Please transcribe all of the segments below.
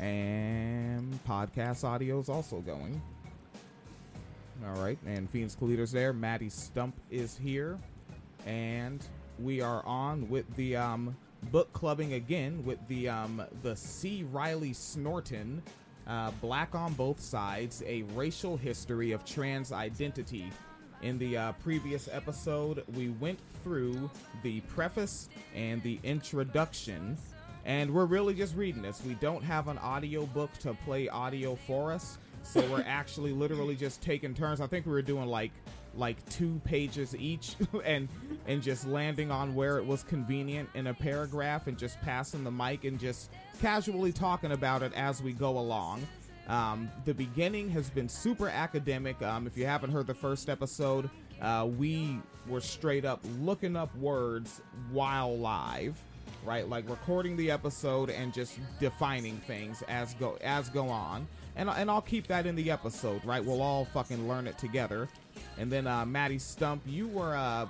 And podcast audio is also going. All right, and Phoenix Calida's there. Maddie Stump is here, and we are on with the um, book clubbing again with the um, the C. Riley Snorton, uh, Black on Both Sides: A Racial History of Trans Identity. In the uh, previous episode, we went through the preface and the introduction, and we're really just reading this. We don't have an audio book to play audio for us, so we're actually literally just taking turns. I think we were doing like like two pages each and and just landing on where it was convenient in a paragraph and just passing the mic and just casually talking about it as we go along. Um, the beginning has been super academic. Um, if you haven't heard the first episode, uh, we were straight up looking up words while live, right? Like recording the episode and just defining things as go as go on. And and I'll keep that in the episode, right? We'll all fucking learn it together. And then uh, Maddie Stump, you were uh,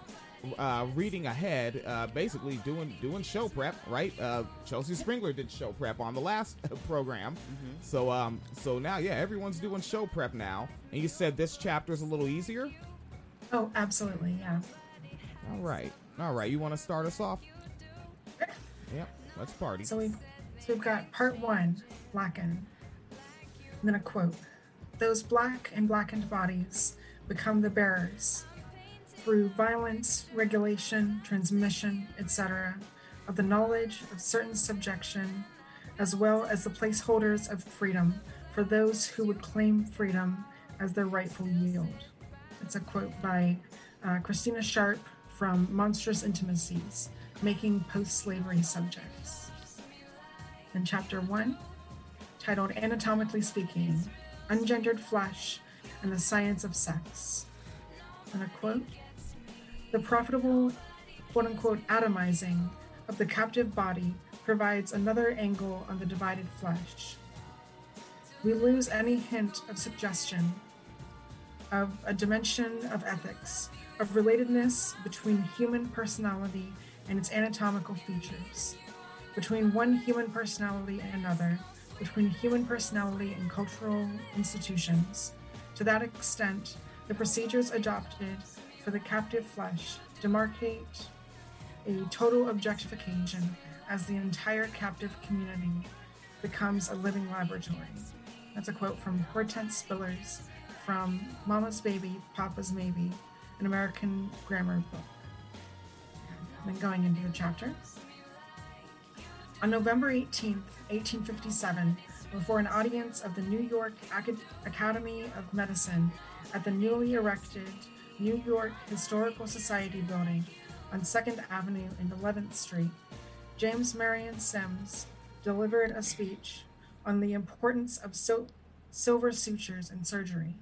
uh, reading ahead, uh, basically doing doing show prep, right? Uh, Chelsea Springler did show prep on the last program, so um, so now yeah, everyone's doing show prep now. And you said this chapter is a little easier. Oh, absolutely, yeah. All right, all right. You want to start us off? Yep, let's party. So we've so we've got part one, blackened. I'm gonna quote: "Those black and blackened bodies become the bearers, through violence, regulation, transmission, etc., of the knowledge of certain subjection, as well as the placeholders of freedom for those who would claim freedom as their rightful yield." It's a quote by uh, Christina Sharpe from Monstrous Intimacies Making Post Slavery Subjects. In chapter one, titled Anatomically Speaking Ungendered Flesh and the Science of Sex. And a quote The profitable, quote unquote, atomizing of the captive body provides another angle on the divided flesh. We lose any hint of suggestion of a dimension of ethics, of relatedness between human personality and its anatomical features, between one human personality and another, between human personality and cultural institutions. To that extent, the procedures adopted for the captive flesh demarcate a total objectification as the entire captive community becomes a living laboratory. That's a quote from Hortense Spillers from Mama's Baby, Papa's Maybe, an American grammar book. Then going into the chapter. On November 18, 1857, before an audience of the New York Acad- Academy of Medicine at the newly erected New York Historical Society building on 2nd Avenue and 11th Street, James Marion Sims delivered a speech on the importance of sil- silver sutures in surgery.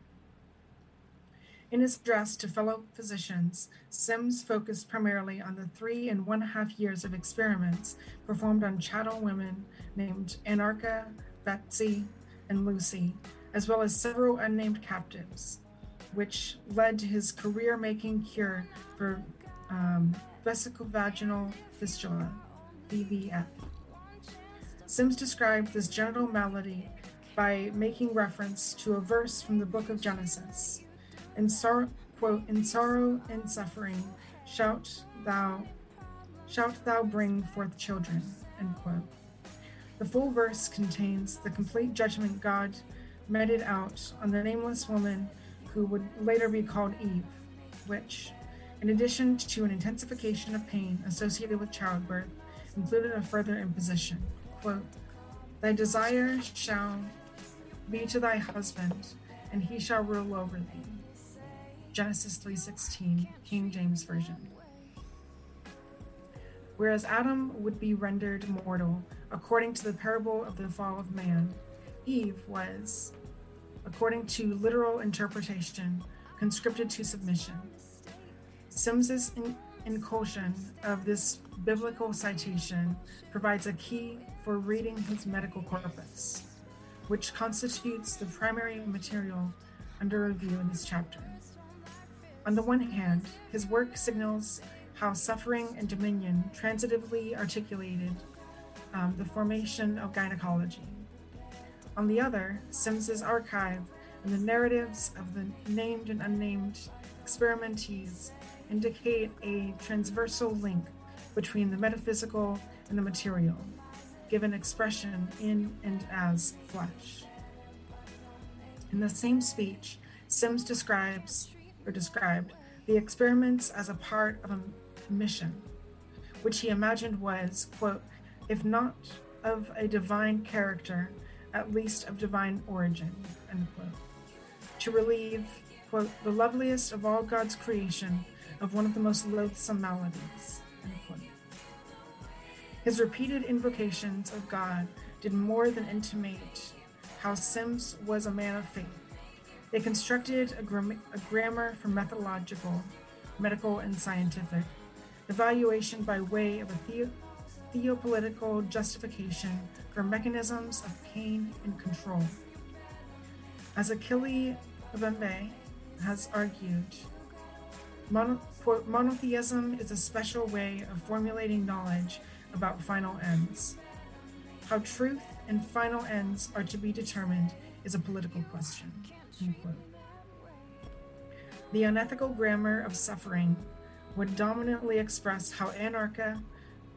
In his address to fellow physicians, Sims focused primarily on the three and one half years of experiments performed on chattel women named Anarcha, Betsy, and Lucy, as well as several unnamed captives, which led to his career making cure for um, vesicovaginal fistula, VVF. Sims described this genital malady by making reference to a verse from the book of Genesis. In sorrow, quote, in sorrow and suffering, shout thou, shalt thou bring forth children, end quote. The full verse contains the complete judgment God meted out on the nameless woman who would later be called Eve, which, in addition to an intensification of pain associated with childbirth, included a further imposition. Quote, Thy desire shall be to thy husband, and he shall rule over thee. Genesis 3:16, King James Version. Whereas Adam would be rendered mortal according to the parable of the fall of man, Eve was, according to literal interpretation, conscripted to submission. Sims's in- inclusion of this biblical citation provides a key for reading his medical corpus, which constitutes the primary material under review in this chapter. On the one hand, his work signals how suffering and dominion transitively articulated um, the formation of gynecology. On the other, Sims's archive and the narratives of the named and unnamed experimentees indicate a transversal link between the metaphysical and the material, given expression in and as flesh. In the same speech, Sims describes described the experiments as a part of a mission, which he imagined was, quote, if not of a divine character, at least of divine origin. To relieve, quote, the loveliest of all God's creation of one of the most loathsome maladies. His repeated invocations of God did more than intimate how Sims was a man of faith. They constructed a, gram- a grammar for methodological, medical, and scientific evaluation by way of a theo- theopolitical justification for mechanisms of pain and control. As Achille Mbembe has argued, mono- monotheism is a special way of formulating knowledge about final ends. How truth and final ends are to be determined is a political question. The unethical grammar of suffering would dominantly express how Anarcha,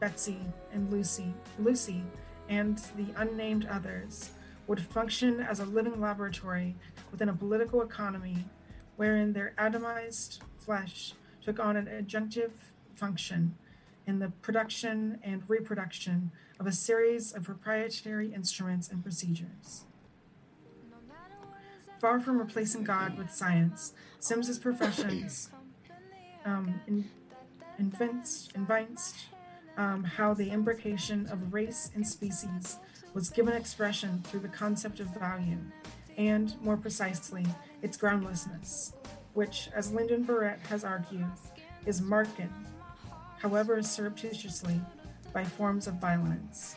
Betsy, and Lucy, Lucy, and the unnamed others would function as a living laboratory within a political economy wherein their atomized flesh took on an adjunctive function in the production and reproduction of a series of proprietary instruments and procedures. Far from replacing God with science, Sims's professions um, in, um, how the imbrication of race and species was given expression through the concept of value, and more precisely, its groundlessness, which, as Lindon Barrett has argued, is marked however surreptitiously, by forms of violence.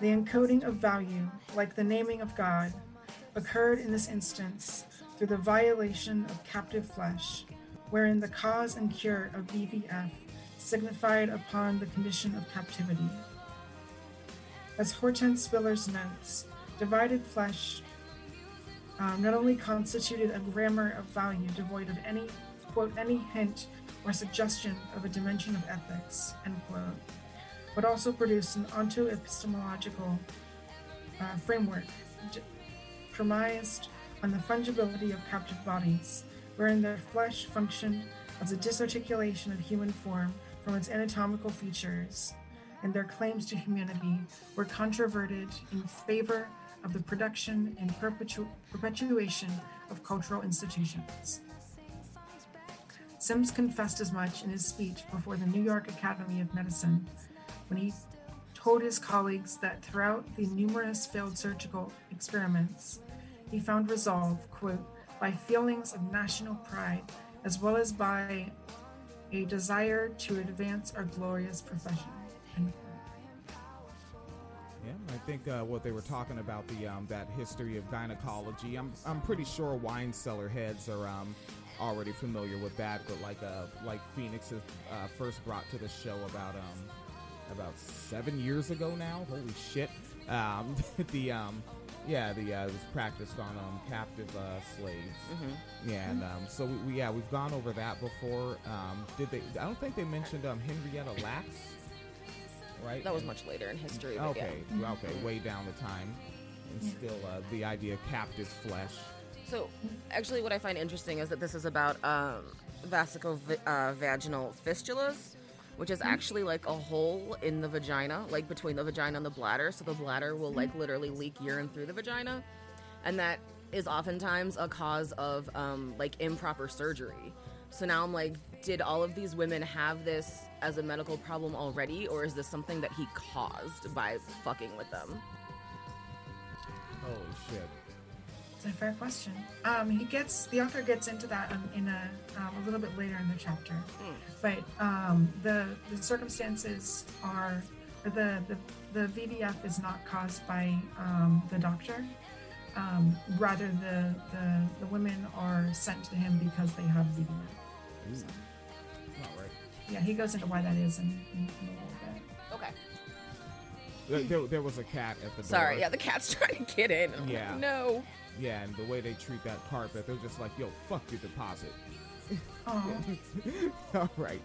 The encoding of value, like the naming of God, occurred in this instance through the violation of captive flesh, wherein the cause and cure of VVF signified upon the condition of captivity. As Hortense Spillers notes, divided flesh um, not only constituted a grammar of value devoid of any, quote, any hint or suggestion of a dimension of ethics, end quote, but also produced an onto-epistemological uh, framework on the fungibility of captive bodies, wherein their flesh functioned as a disarticulation of human form from its anatomical features, and their claims to humanity were controverted in favor of the production and perpetu- perpetuation of cultural institutions. Sims confessed as much in his speech before the New York Academy of Medicine when he told his colleagues that throughout the numerous failed surgical experiments, he found resolve, quote, by feelings of national pride as well as by a desire to advance our glorious profession. Yeah, I think uh, what they were talking about the um, that history of gynecology. I'm I'm pretty sure wine cellar heads are um, already familiar with that, but like uh, like Phoenix is, uh, first brought to the show about um, about seven years ago now. Holy shit! Um, the um, yeah, the uh, it was practiced on um, captive uh, slaves. Mm-hmm. Yeah, and um, so we, we yeah we've gone over that before. Um, did they? I don't think they mentioned um, Henrietta Lacks, right? That was much later in history. Okay, Yeah. okay, way down the time, and Yeah. still uh, the idea of captive flesh. So, actually, what I find interesting is that this is about um, vesico-vaginal fistulas, which is actually like a hole in the vagina, like between the vagina and the bladder. So the bladder will like literally leak urine through the vagina, and that is oftentimes a cause of um, like improper surgery. So now I'm like, did all of these women have this as a medical problem already, or is this something that he caused by fucking with them? Holy shit! It's a fair question. Um, he gets the author gets into that in, in a um, a little bit later in the chapter, but um, the the circumstances are the the the VVF is not caused by um, the doctor. Um, rather, the, the the women are sent to him because they have VVF. Ooh. All right. Yeah, he goes into why that is in, in, in a little bit. Okay. There, there, there was a cat at the door. Sorry, yeah, the cat's trying to get in. I'm Yeah. Like, no. Yeah, and the way they treat that carpet, they're just like, yo, fuck your deposit. All right.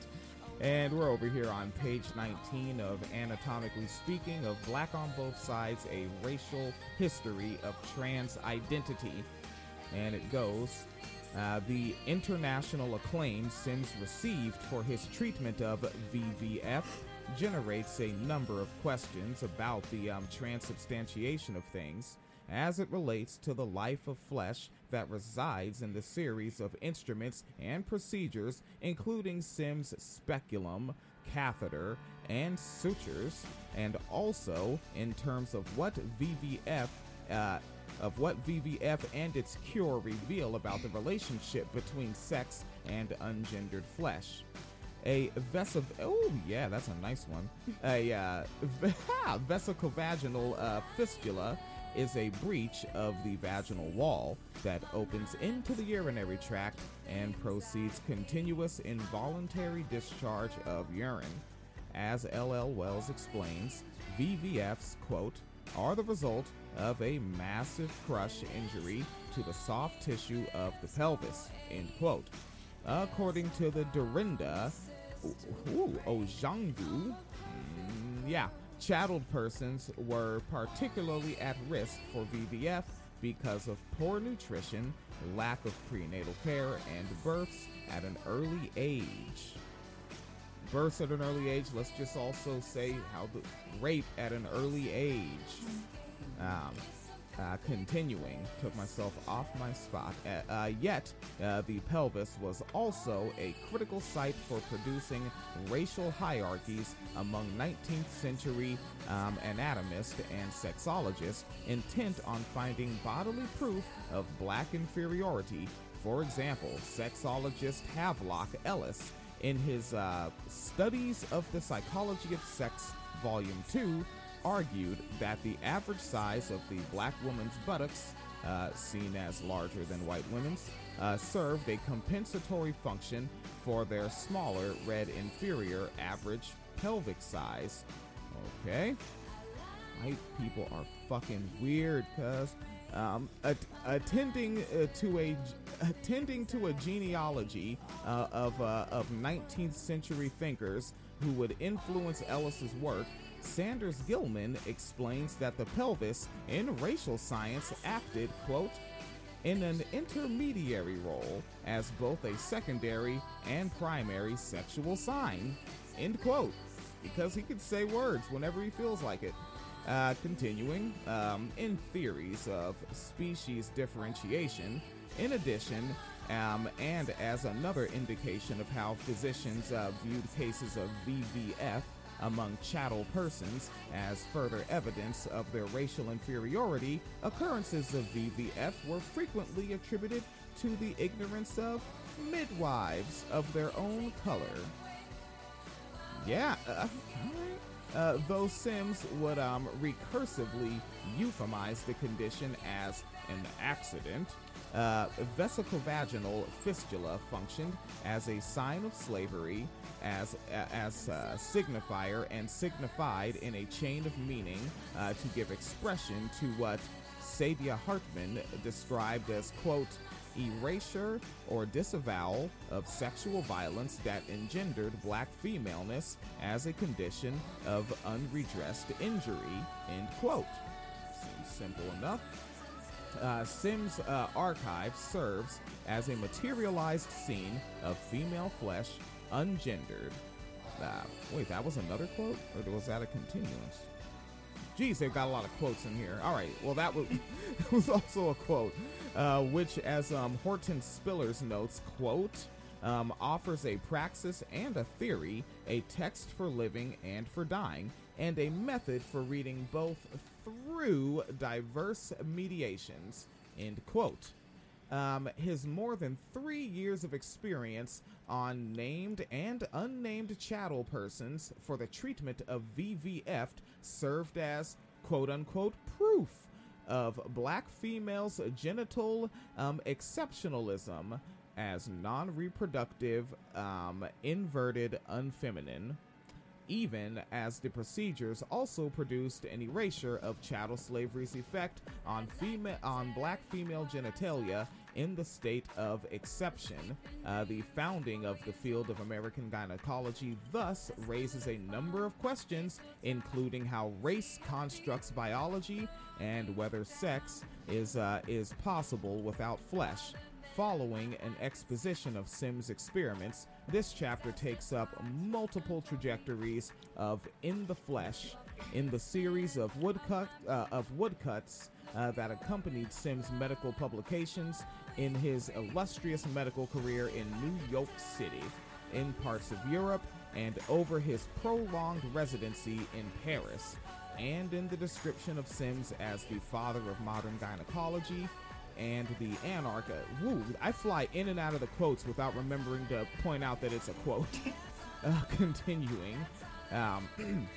And we're over here on page 19 of Anatomically Speaking of Black on Both Sides, a racial history of trans identity. And it goes uh, The international acclaim Sims received for his treatment of VVF generates a number of questions about the um, transubstantiation of things as it relates to the life of flesh that resides in the series of instruments and procedures, including Sims' speculum, catheter, and sutures, and also in terms of what VVF. Uh, of what VVF and its cure reveal about the relationship between sex and ungendered flesh a vesic oh yeah that's a nice one a uh, vesicovaginal uh, fistula is a breach of the vaginal wall that opens into the urinary tract and proceeds continuous involuntary discharge of urine as ll wells explains vvfs quote are the result of a massive crush injury to the soft tissue of the pelvis end quote according to the Durrenda Ooh, Ojanuga. Mm, yeah, chatteled persons were particularly at risk for VVF because of poor nutrition, lack of prenatal care, and births at an early age. Births at an early age, let's just also say how the rape at an early age. Um, uh, continuing, took myself off my spot. Uh, uh, yet, uh, the pelvis was also a critical site for producing racial hierarchies among 19th century um, anatomists and sexologists intent on finding bodily proof of black inferiority. For example, sexologist Havelock Ellis, in his uh, Studies of the Psychology of Sex, Volume 2, argued that the average size of the black woman's buttocks, uh, seen as larger than white women's, uh, served a compensatory function for their smaller, red inferior average pelvic size. Okay. White people are fucking weird, cuz. Um, at- attending uh, to a attending to a genealogy uh, of uh, of 19th century thinkers who would influence Ellis's work, Sanders Gilman explains that the pelvis in racial science acted, quote, in an intermediary role as both a secondary and primary sexual sign, end quote, because he could say words whenever he feels like it. Uh, continuing, um, in theories of species differentiation, in addition, um, and as another indication of how physicians uh, viewed cases of VVF among chattel persons as further evidence of their racial inferiority, occurrences of VVF were frequently attributed to the ignorance of midwives of their own color. Yeah, uh. Uh, though Sims would um, recursively euphemize the condition as an accident, uh, vesicovaginal fistula functioned as a sign of slavery, as as a signifier, and signified in a chain of meaning uh, to give expression to what Saidiya Hartman described as quote erasure or disavowal of sexual violence that engendered black femaleness as a condition of unredressed injury end quote. Seems simple enough uh, Sims uh, archive serves as a materialized scene of female flesh, ungendered. Uh, wait, that was another quote, or was that a continuance? Geez, they've got a lot of quotes in here. All right, well, that was, was also a quote, uh, which, as um, Hortense Spillers notes, quote, um, offers a praxis and a theory, a text for living and for dying, and a method for reading both through diverse mediations. End quote. Um, his more than three years of experience on named and unnamed chattel persons for the treatment of VVF served as quote unquote proof of black females' genital um, exceptionalism as non reproductive, um, inverted, unfeminine. Even as the procedures also produced an erasure of chattel slavery's effect on female on black female genitalia in the state of exception. Uh, the founding of the field of American gynecology thus raises a number of questions, including how race constructs biology and whether sex is uh, is possible without flesh. Following an exposition of Sims' experiments, this chapter takes up multiple trajectories of In the Flesh in the series of woodcut uh, of woodcuts uh, that accompanied Sims' medical publications in his illustrious medical career in New York City, in parts of Europe, and over his prolonged residency in Paris, and in the description of Sims as the father of modern gynecology and the anarch. Uh, woo, I fly in and out of the quotes without remembering to point out that it's a quote. uh, continuing. Um,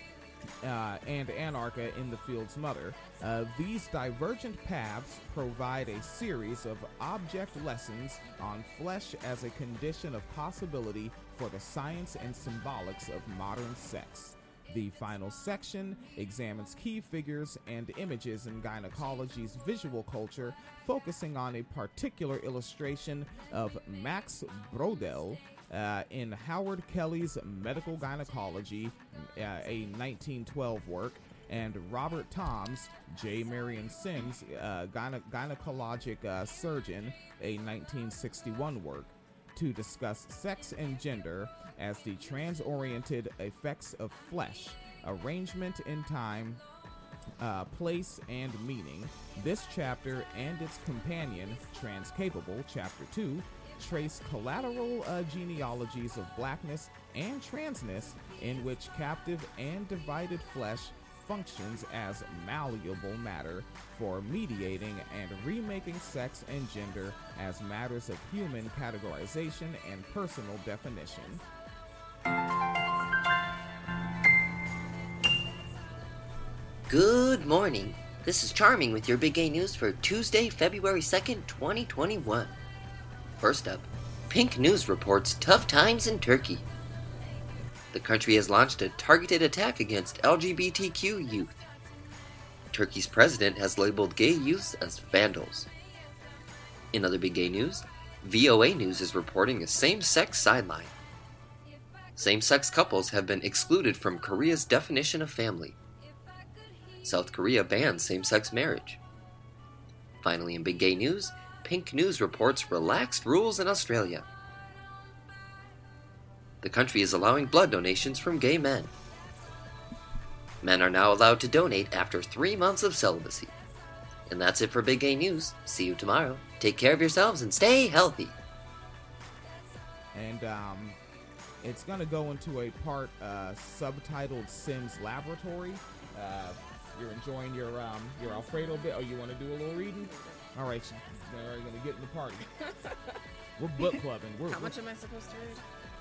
uh, and Anarcha in the Field's Mother. Uh, these divergent paths provide a series of object lessons on flesh as a condition of possibility for the science and symbolics of modern sex. The final section examines key figures and images in gynecology's visual culture, focusing on a particular illustration of Max Brodel, uh, in Howard Kelly's Medical Gynecology, uh, a 1912 work, and Robert Thom's, J. Marion Sims, uh, gyne- Gynecologic uh, Surgeon, a 1961 work, to discuss sex and gender as the trans-oriented effects of flesh, arrangement in time, uh, place, and meaning. This chapter and its companion, Transcapable, Chapter 2, trace collateral uh, genealogies of blackness and transness in which captive and divided flesh functions as malleable matter for mediating and remaking sex and gender as matters of human categorization and personal definition. Good morning. This is Charming with your Big Gay News for Tuesday, February 2nd, 2021. First up, Pink News reports tough times in Turkey. The country has launched a targeted attack against LGBTQ youth. Turkey's president has labeled gay youths as vandals. In other big gay news, VOA News is reporting a same sex sideline. Same sex couples have been excluded from Korea's definition of family. South Korea bans same sex marriage. Finally, in big gay news, Pink News reports relaxed rules in Australia. The country is allowing blood donations from gay men. Men are now allowed to donate after three months of celibacy. And that's it for Big Gay News. See you tomorrow. Take care of yourselves and stay healthy. And um, it's going to go into a part uh, subtitled Sims Laboratory. Uh, you're enjoying your um, your Alfredo bit. Oh, you want to do a little reading? All right, we're gonna get in the party. we're book clubbing. We're, How much am I supposed to read?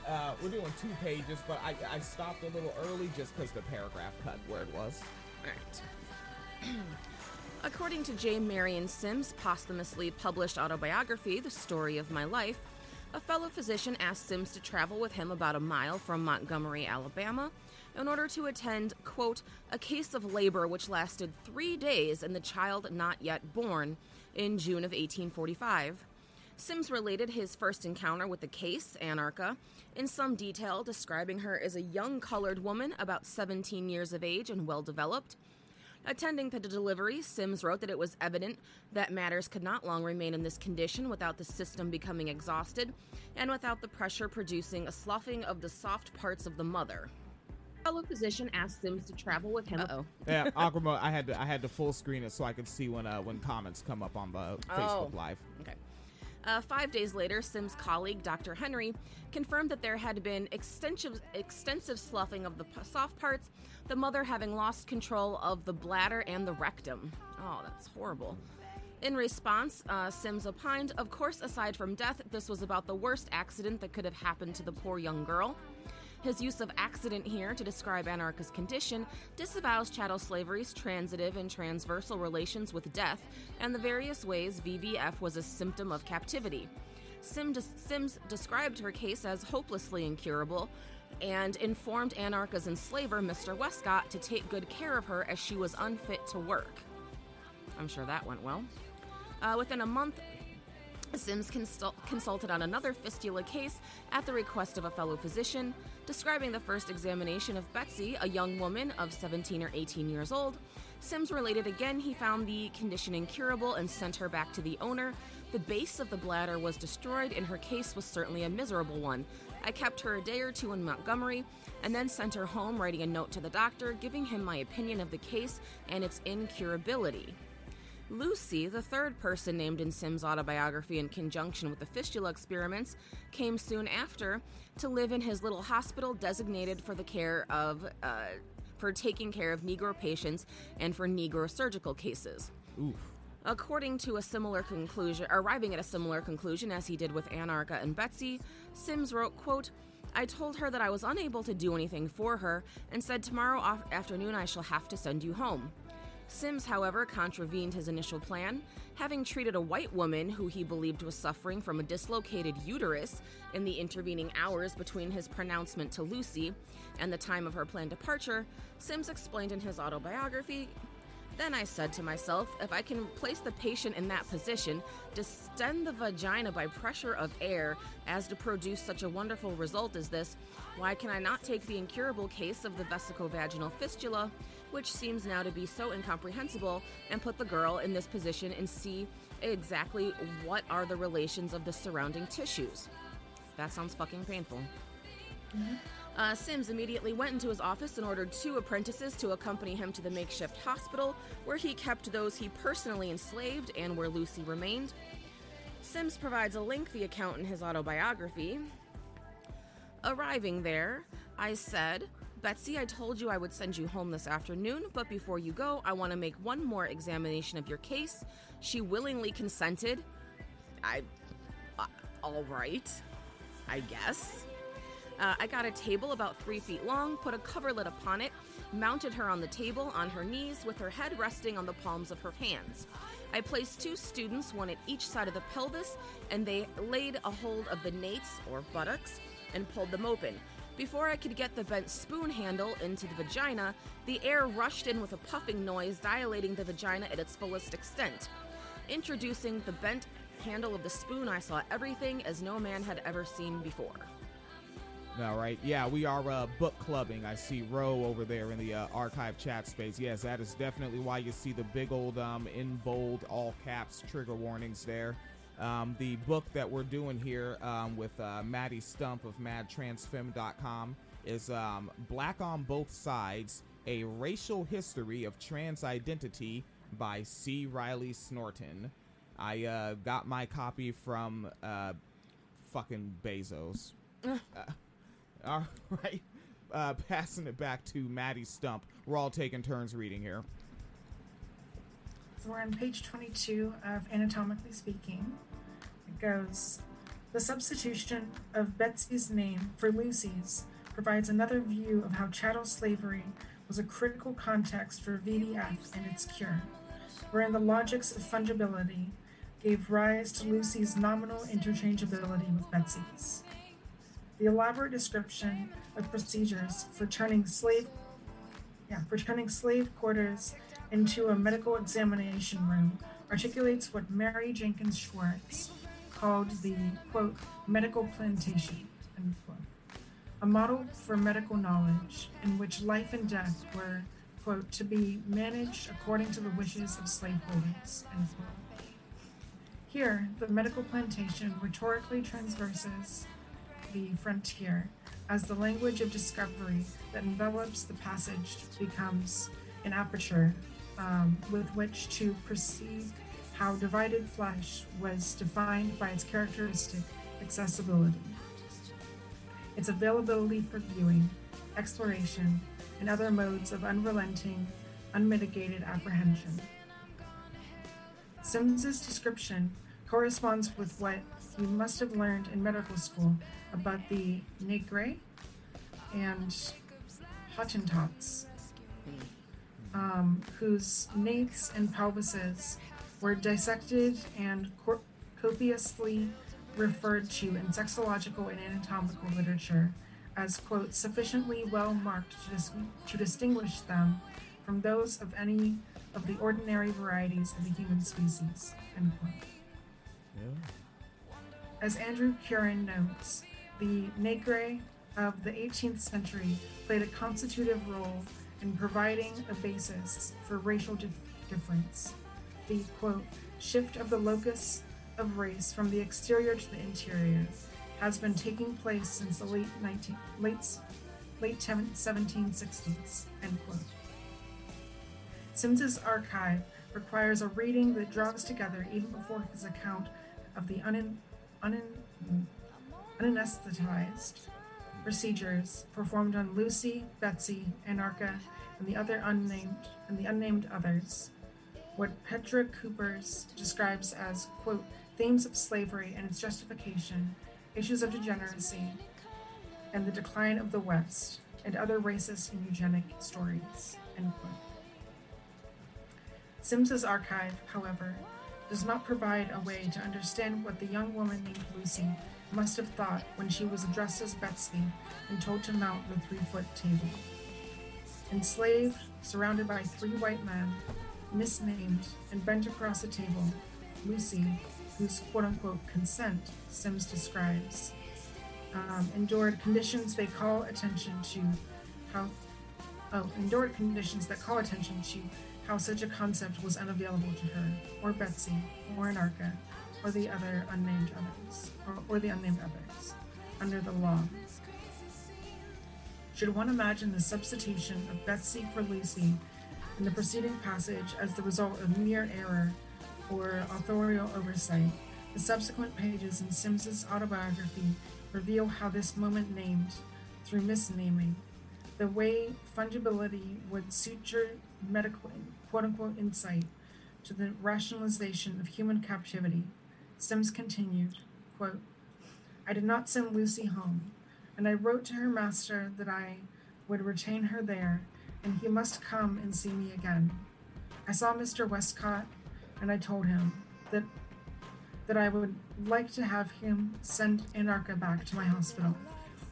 Uh, we're doing two pages, but I, I stopped a little early just because the paragraph cut where it was. All right. According to J. Marion Sims' posthumously published autobiography, The Story of My Life, a fellow physician asked Sims to travel with him about a mile from Montgomery, Alabama, in order to attend, quote, a case of labor which lasted three days in the child not yet born in June of 1845. Sims related his first encounter with the case, Anarcha, in some detail, describing her as a young colored woman about 17 years of age and well developed. Attending the delivery, Sims wrote that it was evident that matters could not long remain in this condition without the system becoming exhausted and without the pressure producing a sloughing of the soft parts of the mother. Fellow physician asked Sims to travel with him. Uh-oh. yeah, Aqua I had to I had to full screen it so I could see when uh, when comments come up on the Facebook oh. Live. Okay. Uh, five days later, Sims' colleague, Dr. Henry, confirmed that there had been extensive, extensive sloughing of the p- soft parts, the mother having lost control of the bladder and the rectum. Oh, that's horrible. In response, uh, Sims opined, of course, aside from death, this was about the worst accident that could have happened to the poor young girl. His use of accident here to describe Anarcha's condition disavows chattel slavery's transitive and transversal relations with death and the various ways VVF was a symptom of captivity. Sim Sims described her case as hopelessly incurable, and informed Anarcha's enslaver, Mr. Westcott, to take good care of her as she was unfit to work. I'm sure that went well. Uh, within a month, Sims consult- consulted on another fistula case at the request of a fellow physician, describing the first examination of Betsy, a young woman of 17 or 18 years old. Sims related again he found the condition incurable and sent her back to the owner. The base of the bladder was destroyed, and her case was certainly a miserable one. I kept her a day or two in Montgomery and then sent her home, writing a note to the doctor, giving him my opinion of the case and its incurability. Lucy, the third person named in Sims' autobiography in conjunction with the fistula experiments, came soon after to live in his little hospital designated for the care of, uh, for taking care of Negro patients and for Negro surgical cases. Oof. According to a similar conclusion, arriving at a similar conclusion as he did with Anarcha and Betsy, Sims wrote, quote, I told her that I was unable to do anything for her and said tomorrow afternoon I shall have to send you home. Sims, however, contravened his initial plan, having treated a white woman who he believed was suffering from a dislocated uterus in the intervening hours between his pronouncement to Lucy and the time of her planned departure. Sims explained in his autobiography then I said to myself, if I can place the patient in that position, distend the vagina by pressure of air as to produce such a wonderful result as this, why can I not take the incurable case of the vesicovaginal fistula, which seems now to be so incomprehensible, and put the girl in this position and see exactly what are the relations of the surrounding tissues? That sounds fucking painful. Uh, Sims immediately went into his office and ordered two apprentices to accompany him to the makeshift hospital, where he kept those he personally enslaved and where Lucy remained. Sims provides a lengthy account in his autobiography. Arriving there, I said, Betsy, I told you I would send you home this afternoon, but before you go, I want to make one more examination of your case. She willingly consented. I. Uh, all right. I guess. Uh, I got a table about three feet long, put a coverlet upon it, mounted her on the table on her knees with her head resting on the palms of her hands. I placed two students, one at each side of the pelvis, and they laid a hold of the nates, or buttocks, and pulled them open. Before I could get the bent spoon handle into the vagina, the air rushed in with a puffing noise, dilating the vagina at its fullest extent. Introducing the bent handle of the spoon, I saw everything as no man had ever seen before. All right. Yeah, we are uh, book clubbing. I see Roe over there in the uh, archive chat space. Yes, that is definitely why you see the big old um, in bold all caps trigger warnings there. Um, the book that we're doing here um, with uh, Maddie Stump of MadTransFem.com is um, Black on Both Sides: A Racial History of Trans Identity by C. Riley Snorton. I uh, got my copy from uh, fucking Bezos. Uh, all right. Uh, passing it back to Maddie Stump. We're all taking turns reading here. So we're on page 22 of Anatomically Speaking. Goes The substitution of Betsy's name for Lucy's provides another view of how chattel slavery was a critical context for VVF and its cure, wherein the logics of fungibility gave rise to Lucy's nominal interchangeability with Betsy's. The elaborate description of procedures for turning slave yeah, for turning slave quarters into a medical examination room articulates what Marie Jenkins Schwartz called the quote medical plantation end quote, a model for medical knowledge in which life and death were quote to be managed according to the wishes of slaveholders end quote. Here, the medical plantation rhetorically transverses the frontier as the language of discovery that envelops the passage becomes an aperture um, with which to perceive how divided flesh was defined by its characteristic accessibility, its availability for viewing, exploration, and other modes of unrelenting, unmitigated apprehension. Sims's description corresponds with what you must have learned in medical school about the Negre and Hottentots, um, whose nates and pelvises were dissected and cor- copiously referred to in sexological and anatomical literature as, quote, sufficiently well marked to, dis- to distinguish them from those of any of the ordinary varieties of the human species, end quote. Yeah. As Andrew Curran notes, the Negre of the 18th century played a constitutive role in providing a basis for racial dif- difference. The quote, shift of the locus of race from the exterior to the interior has been taking place since the late 19, late, late 1760s, end quote. Sims's archive requires a reading that draws together even before his account of the unin, unanesthetized procedures performed on Lucy, Betsy, Anarcha, and the other unnamed and the unnamed others. What Petra Kuppers describes as quote themes of slavery and its justification, issues of degeneracy, and the decline of the West, and other racist and eugenic stories. End quote. Sims's archive, however, does not provide a way to understand what the young woman named Lucy must have thought when she was addressed as Betsy and told to mount the three foot table. Enslaved, surrounded by three white men, misnamed, and bent across a table, Lucy, whose quote unquote consent Sims describes, um, endured conditions they call attention to how oh, endured conditions that call attention to how such a concept was unavailable to her, or Betsy, or Anarcha, or the other unnamed others, or, or the unnamed others, under the law. Should one imagine the substitution of Betsy for Lucy in the preceding passage as the result of mere error or authorial oversight, the subsequent pages in Sims's autobiography reveal how this moment named, through misnaming, the way fungibility would suture medical quote unquote insight to the rationalization of human captivity. Sims continued, quote, I did not send Lucy home, and I wrote to her master that I would retain her there, and he must come and see me again. I saw Mr. Westcott, and I told him that that I would like to have him send Anarcha back to my hospital.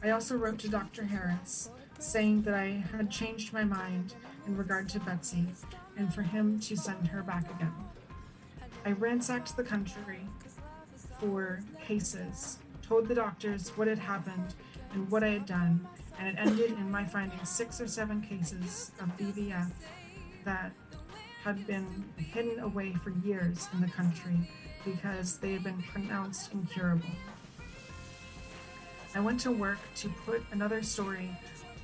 I also wrote to Dr. Harris, saying that I had changed my mind in regard to Betsy, and for him to send her back again. I ransacked the country for cases, told the doctors what had happened and what I had done, and it ended in my finding six or seven cases of VVF that had been hidden away for years in the country because they had been pronounced incurable. I went to work to put another story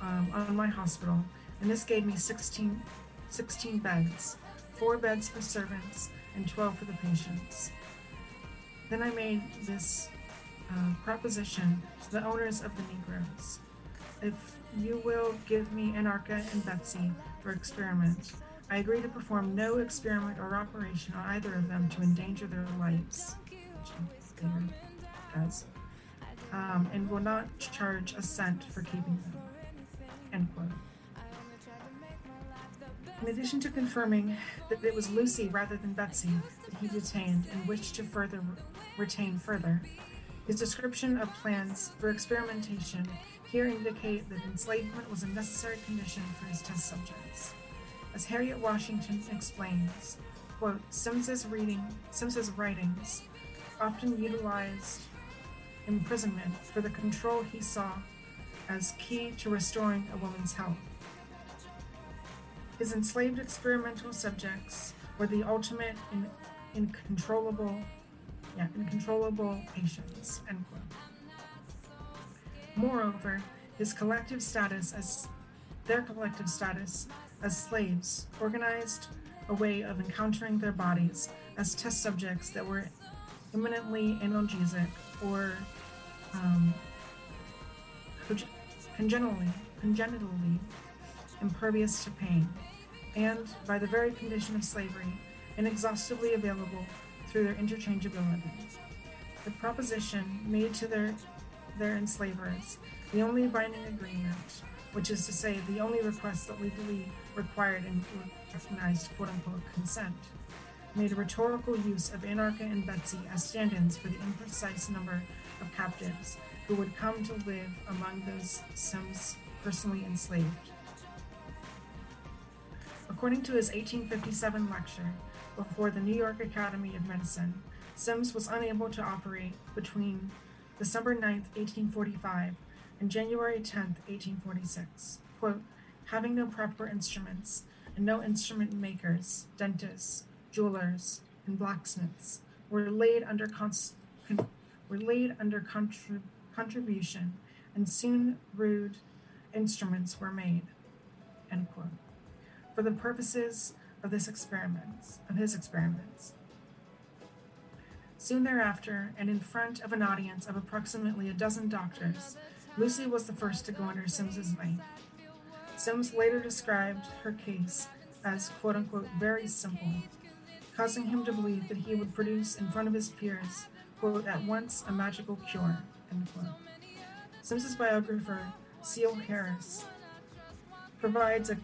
um, on my hospital, and this gave me 16, 16 beds, four beds for servants and 12 for the patients. Then I made this uh, proposition to the owners of the Negroes. If you will give me Anarcha and Betsy for experiment, I agree to perform no experiment or operation on either of them to endanger their lives, does, um, and will not charge a cent for keeping them. End quote. In addition to confirming that it was Lucy rather than Betsy that he detained and wished to further retain further, his description of plans for experimentation here indicate that enslavement was a necessary condition for his test subjects. As Harriet Washington explains, quote, Sims's reading, Sims's writings often utilized imprisonment for the control he saw as key to restoring a woman's health. His enslaved experimental subjects were the ultimate in incontrollable, yeah, incontrollable patients. End quote. Moreover, his collective status as their collective status as slaves organized a way of encountering their bodies as test subjects that were eminently analgesic or um, congenitally, congenitally impervious to pain, and by the very condition of slavery, inexhaustibly available through their interchangeability. The proposition made to their their enslavers, the only binding agreement, which is to say, the only request that legally required and recognized quote unquote consent, made a rhetorical use of Anarcha and Betsy as stand ins for the imprecise number of captives who would come to live among those Sims personally enslaved. According to his 1857 lecture before the New York Academy of Medicine, Sims was unable to operate between December 9, 1845 and January 10, 1846. Quote, having no proper instruments and no instrument makers, dentists, jewelers, and blacksmiths were laid under con- were laid under contrib- contribution, and soon rude instruments were made. End quote. For the purposes of this experiments of his experiments. Soon thereafter, and in front of an audience of approximately a dozen doctors, Lucy was the first to go under Sims's knife. Sims later described her case as quote unquote very simple, causing him to believe that he would produce in front of his peers, quote, at once a magical cure, end quote. Sims's biographer, Seale Harris, provides a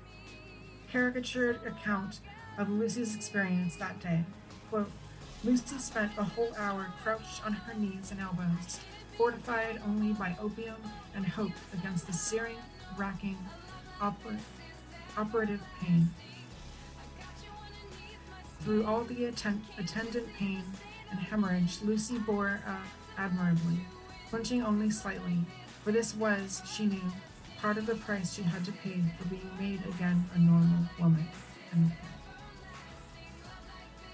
caricatured account of Lucy's experience that day. Quote, Lucy spent a whole hour crouched on her knees and elbows, fortified only by opium and hope against the searing, racking, oper- operative pain. Through all the atten- attendant pain and hemorrhage, Lucy bore up admirably, flinching only slightly, for this was, she knew, part of the price she had to pay for being made again a normal woman.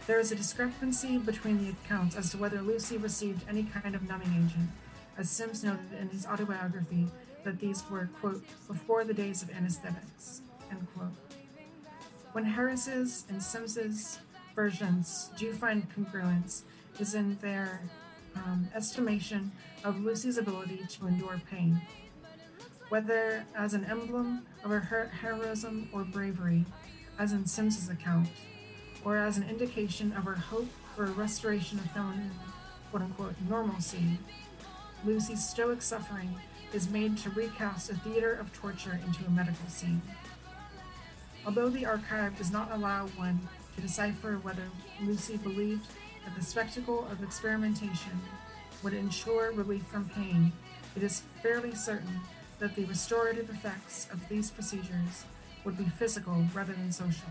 There is a discrepancy between the accounts as to whether Lucy received any kind of numbing agent, as Sims noted in his autobiography that these were, quote, before the days of anesthetics, end quote. When Harris's and Sims's versions do find congruence is in their um, estimation of Lucy's ability to endure pain. Whether as an emblem of her heroism or bravery, as in Sims's account, or as an indication of her hope for a restoration of feminine, quote unquote, normalcy, Lucy's stoic suffering is made to recast a theater of torture into a medical scene. Although the archive does not allow one to decipher whether Lucy believed that the spectacle of experimentation would ensure relief from pain, it is fairly certain that the restorative effects of these procedures would be physical rather than social,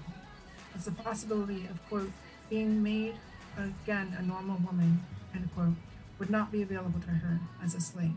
the possibility of, quote, being made again a normal woman, end quote, would not be available to her as a slave.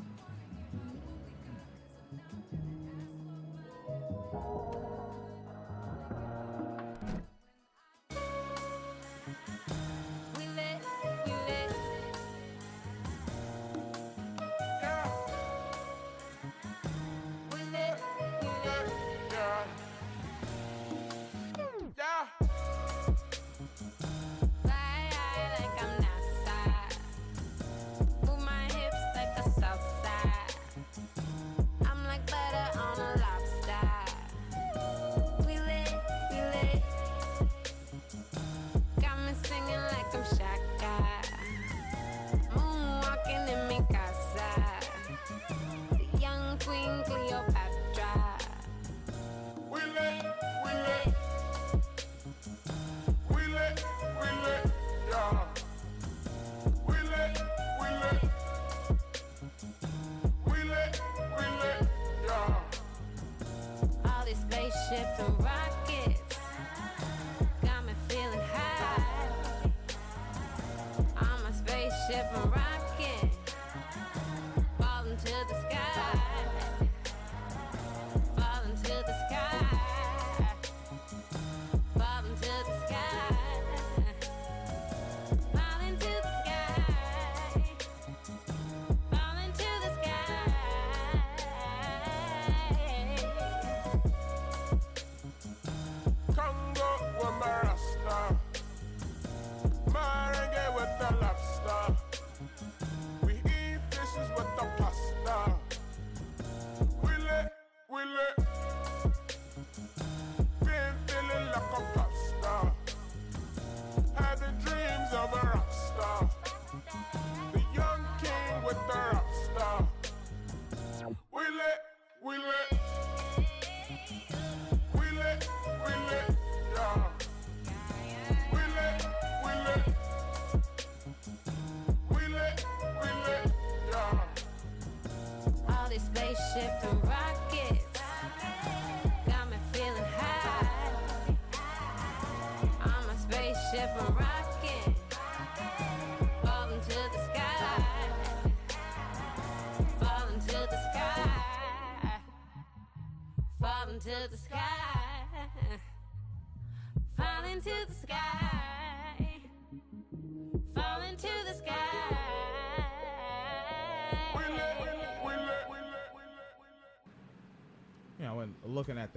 different ride.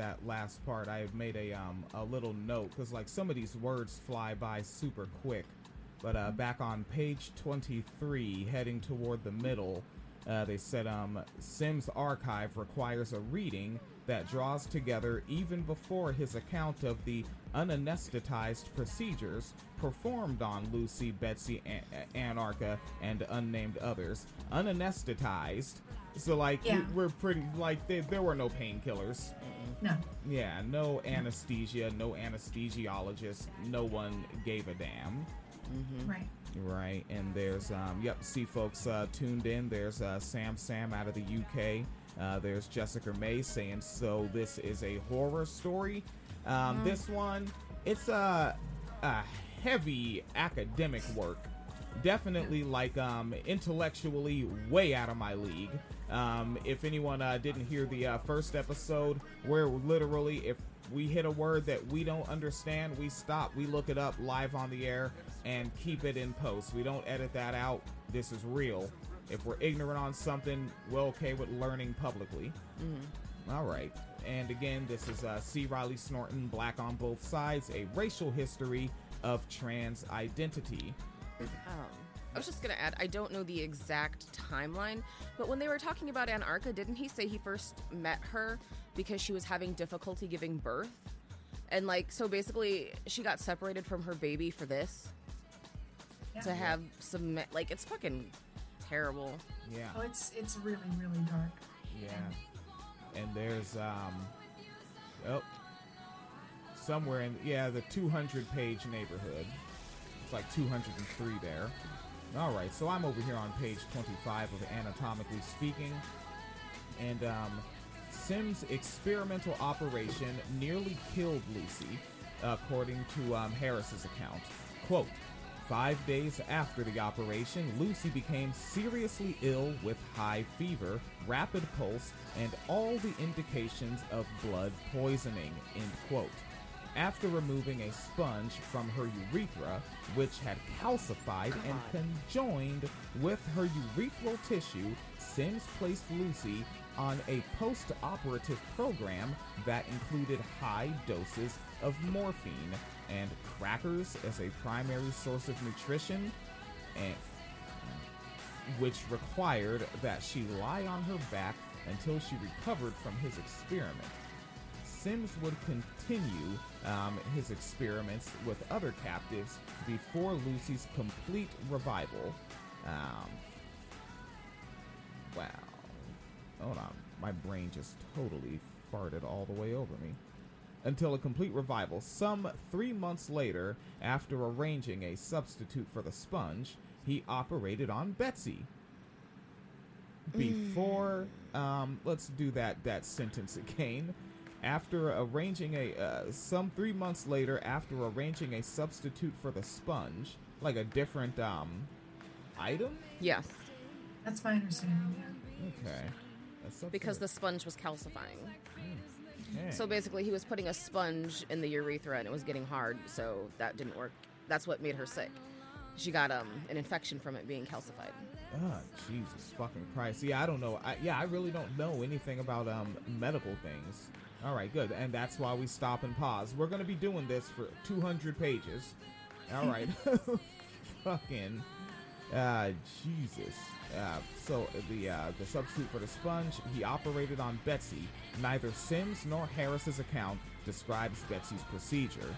That last part, I made a um a little note because like some of these words fly by super quick. But uh, back on page 23, heading toward the middle, uh, they said um, Sims Archive requires a reading that draws together even before his account of the unanesthetized procedures performed on Lucy, Betsy, An- Anarcha, and unnamed others. Unanesthetized. So, like, we- Yeah. we're pretty, like, they, there were no painkillers. No. Yeah, no anesthesia, no anesthesiologist, no one gave a damn. Right. Right, and there's um, yep, see folks uh, tuned in. There's uh, Sam Sam out of the UK. Uh, there's Jessica May saying so. This is a horror story. Um, This one, it's a, a heavy academic work. Definitely like um, intellectually way out of my league. Um, if anyone uh, didn't hear the uh, first episode, where literally if we hit a word that we don't understand, we stop, we look it up live on the air, and keep it in post. We don't edit that out. This is real. If we're ignorant on something, we're okay with learning publicly. All right. And again, this is uh, C. Riley Snorton, Black on Both Sides, a racial history of trans identity. Um, I was just gonna add, I don't know the exact timeline, but when they were talking about Anarcha, didn't he say he first met her because she was having difficulty giving birth? And like, so basically, she got separated from her baby for this Yeah. to have some, like, it's fucking terrible. Yeah. Oh, it's it's really really dark. Yeah. And there's um oh somewhere in yeah, the 200 page neighborhood. It's like 203 there. All right, so I'm over here on page 25 of Anatomically Speaking. And um Sims' experimental operation nearly killed Lucy, according to um, Harris's account. Quote, Five days after the operation, Lucy became seriously ill with high fever, rapid pulse, and all the indications of blood poisoning. End quote. After removing a sponge from her urethra, which had calcified and conjoined with her urethral tissue, Sims placed Lucy on a post operative program that included high doses of morphine and crackers as a primary source of nutrition, and which required that she lie on her back until she recovered from his experiment. Sims would continue um, his experiments with other captives before Lucy's complete revival. Um, wow. Hold on. My brain just totally farted all the way over me. Until a complete revival. Some three months later, after arranging a substitute for the sponge, he operated on Betsy. Before, um, let's do that that sentence again. After arranging a uh, some three months later, after arranging a substitute for the sponge, like a different um item. Yes, That's my understanding. Yeah. Okay. Because the sponge was calcifying. Okay. So basically, he was putting a sponge in the urethra and it was getting hard, so that didn't work. That's what made her sick. She got um an infection from it being calcified. Ah, Jesus fucking Christ. Yeah, I don't know. I, yeah, I really don't know anything about um medical things. All right, good. And that's why we stop and pause. We're going to be doing this for 200 pages. All right. fucking uh Jesus. Uh, so the uh, the substitute for the sponge, he operated on Betsy. Neither Sims nor Harris's account describes Betsy's procedure.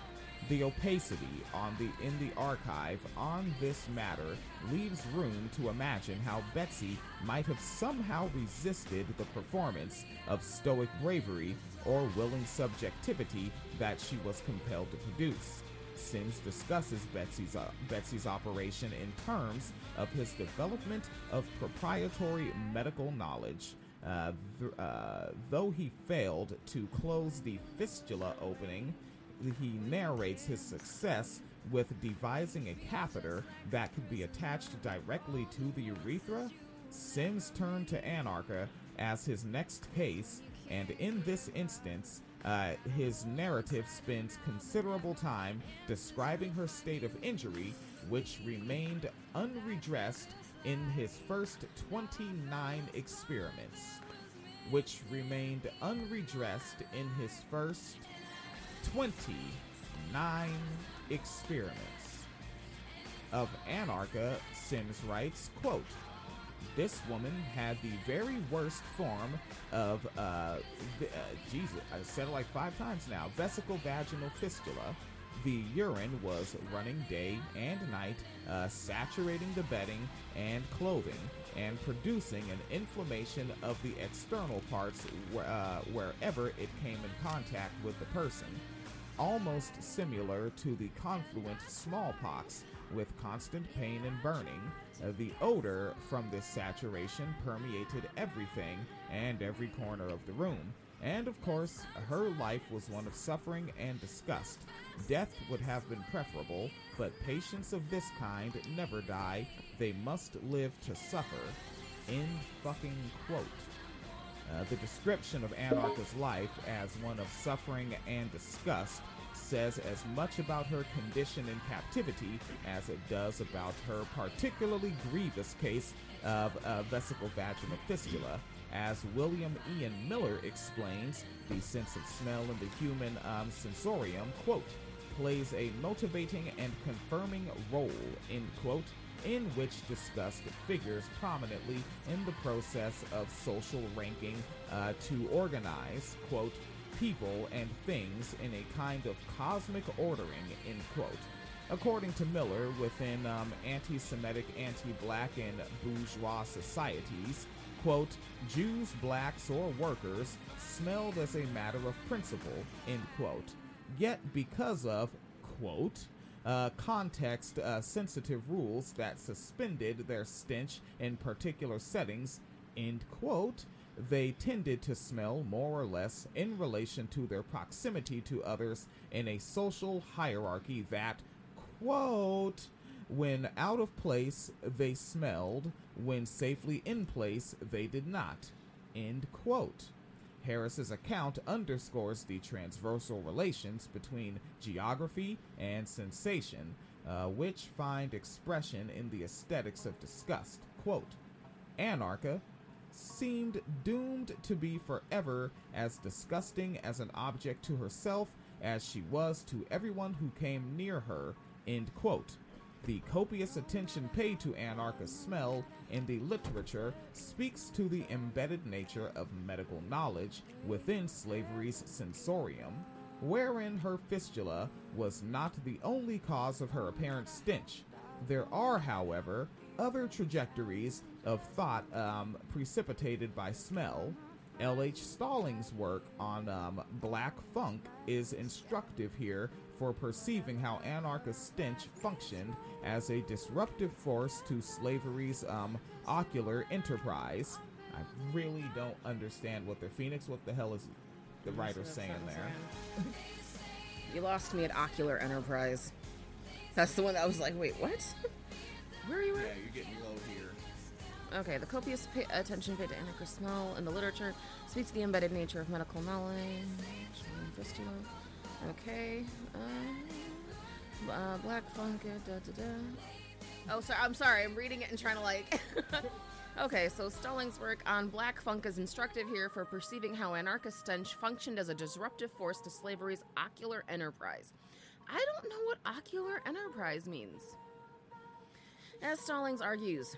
The opacity on the in the archive on this matter leaves room to imagine how Betsy might have somehow resisted the performance of stoic bravery or willing subjectivity that she was compelled to produce. Sims discusses Betsy's, uh, Betsy's operation in terms of his development of proprietary medical knowledge. Uh, th- uh, though he failed to close the fistula opening, he narrates his success with devising a catheter that could be attached directly to the urethra, Sims turned to Anarcha as his next case, and in this instance, uh, his narrative spends considerable time describing her state of injury, which remained unredressed in his first 29 experiments. Which remained unredressed in his first 29 experiments. Of Anarcha, Sims writes, quote, this woman had the very worst form of, uh, uh, Jesus, I said it like five times now, vesico-vaginal fistula. The urine was running day and night, uh, saturating the bedding and clothing, and producing an inflammation of the external parts wh- uh, wherever it came in contact with the person almost similar to the confluent smallpox, with constant pain and burning. The odor from this saturation permeated everything and every corner of the room. And of course, her life was one of suffering and disgust. Death would have been preferable, but patients of this kind never die. They must live to suffer. End fucking quote. Uh, the description of Anarcha's life as one of suffering and disgust says as much about her condition in captivity as it does about her particularly grievous case of uh, vesico-vaginal fistula. As William Ian Miller explains, the sense of smell in the human um, sensorium, quote, plays a motivating and confirming role, end quote, in which disgust figures prominently in the process of social ranking uh, to organize, quote, people and things in a kind of cosmic ordering, end quote. According to Miller, within um, anti Semitic, anti black, and bourgeois societies, quote, Jews, blacks, or workers smelled as a matter of principle, end quote. Yet, because of, quote, uh, context uh, sensitive rules that suspended their stench in particular settings, end quote, they tended to smell more or less in relation to their proximity to others in a social hierarchy that, quote, when out of place, they smelled, when safely in place, they did not, end quote. Harris's account underscores the transversal relations between geography and sensation, uh, which find expression in the aesthetics of disgust. Quote, Anarcha seemed doomed to be forever as disgusting as an object to herself as she was to everyone who came near her. End quote. The copious attention paid to Anarcha's smell in the literature speaks to the embedded nature of medical knowledge within slavery's sensorium, wherein her fistula was not the only cause of her apparent stench. There are, however, other trajectories of thought um, precipitated by smell. L.H. Stallings' work on um, Black Funk is instructive here for perceiving how Anarcha's stench functioned as a disruptive force to slavery's um, ocular enterprise. I really don't understand what the Phoenix. What the hell is the writer saying there? You lost me at Ocular Enterprise. That's the one that I was like, wait, what? Where are you at? you're getting low here. Okay, the copious pa- attention paid to smell in the literature speaks to the embedded nature of medical knowledge. Okay. Uh, uh, black funk. Da, da, da. Oh, sorry. I'm sorry. I'm reading it and trying to like. okay, so Stallings' work on black funk is instructive here for perceiving how Anarcha's stench functioned as a disruptive force to slavery's ocular enterprise. I don't know what ocular enterprise means. As Stallings argues,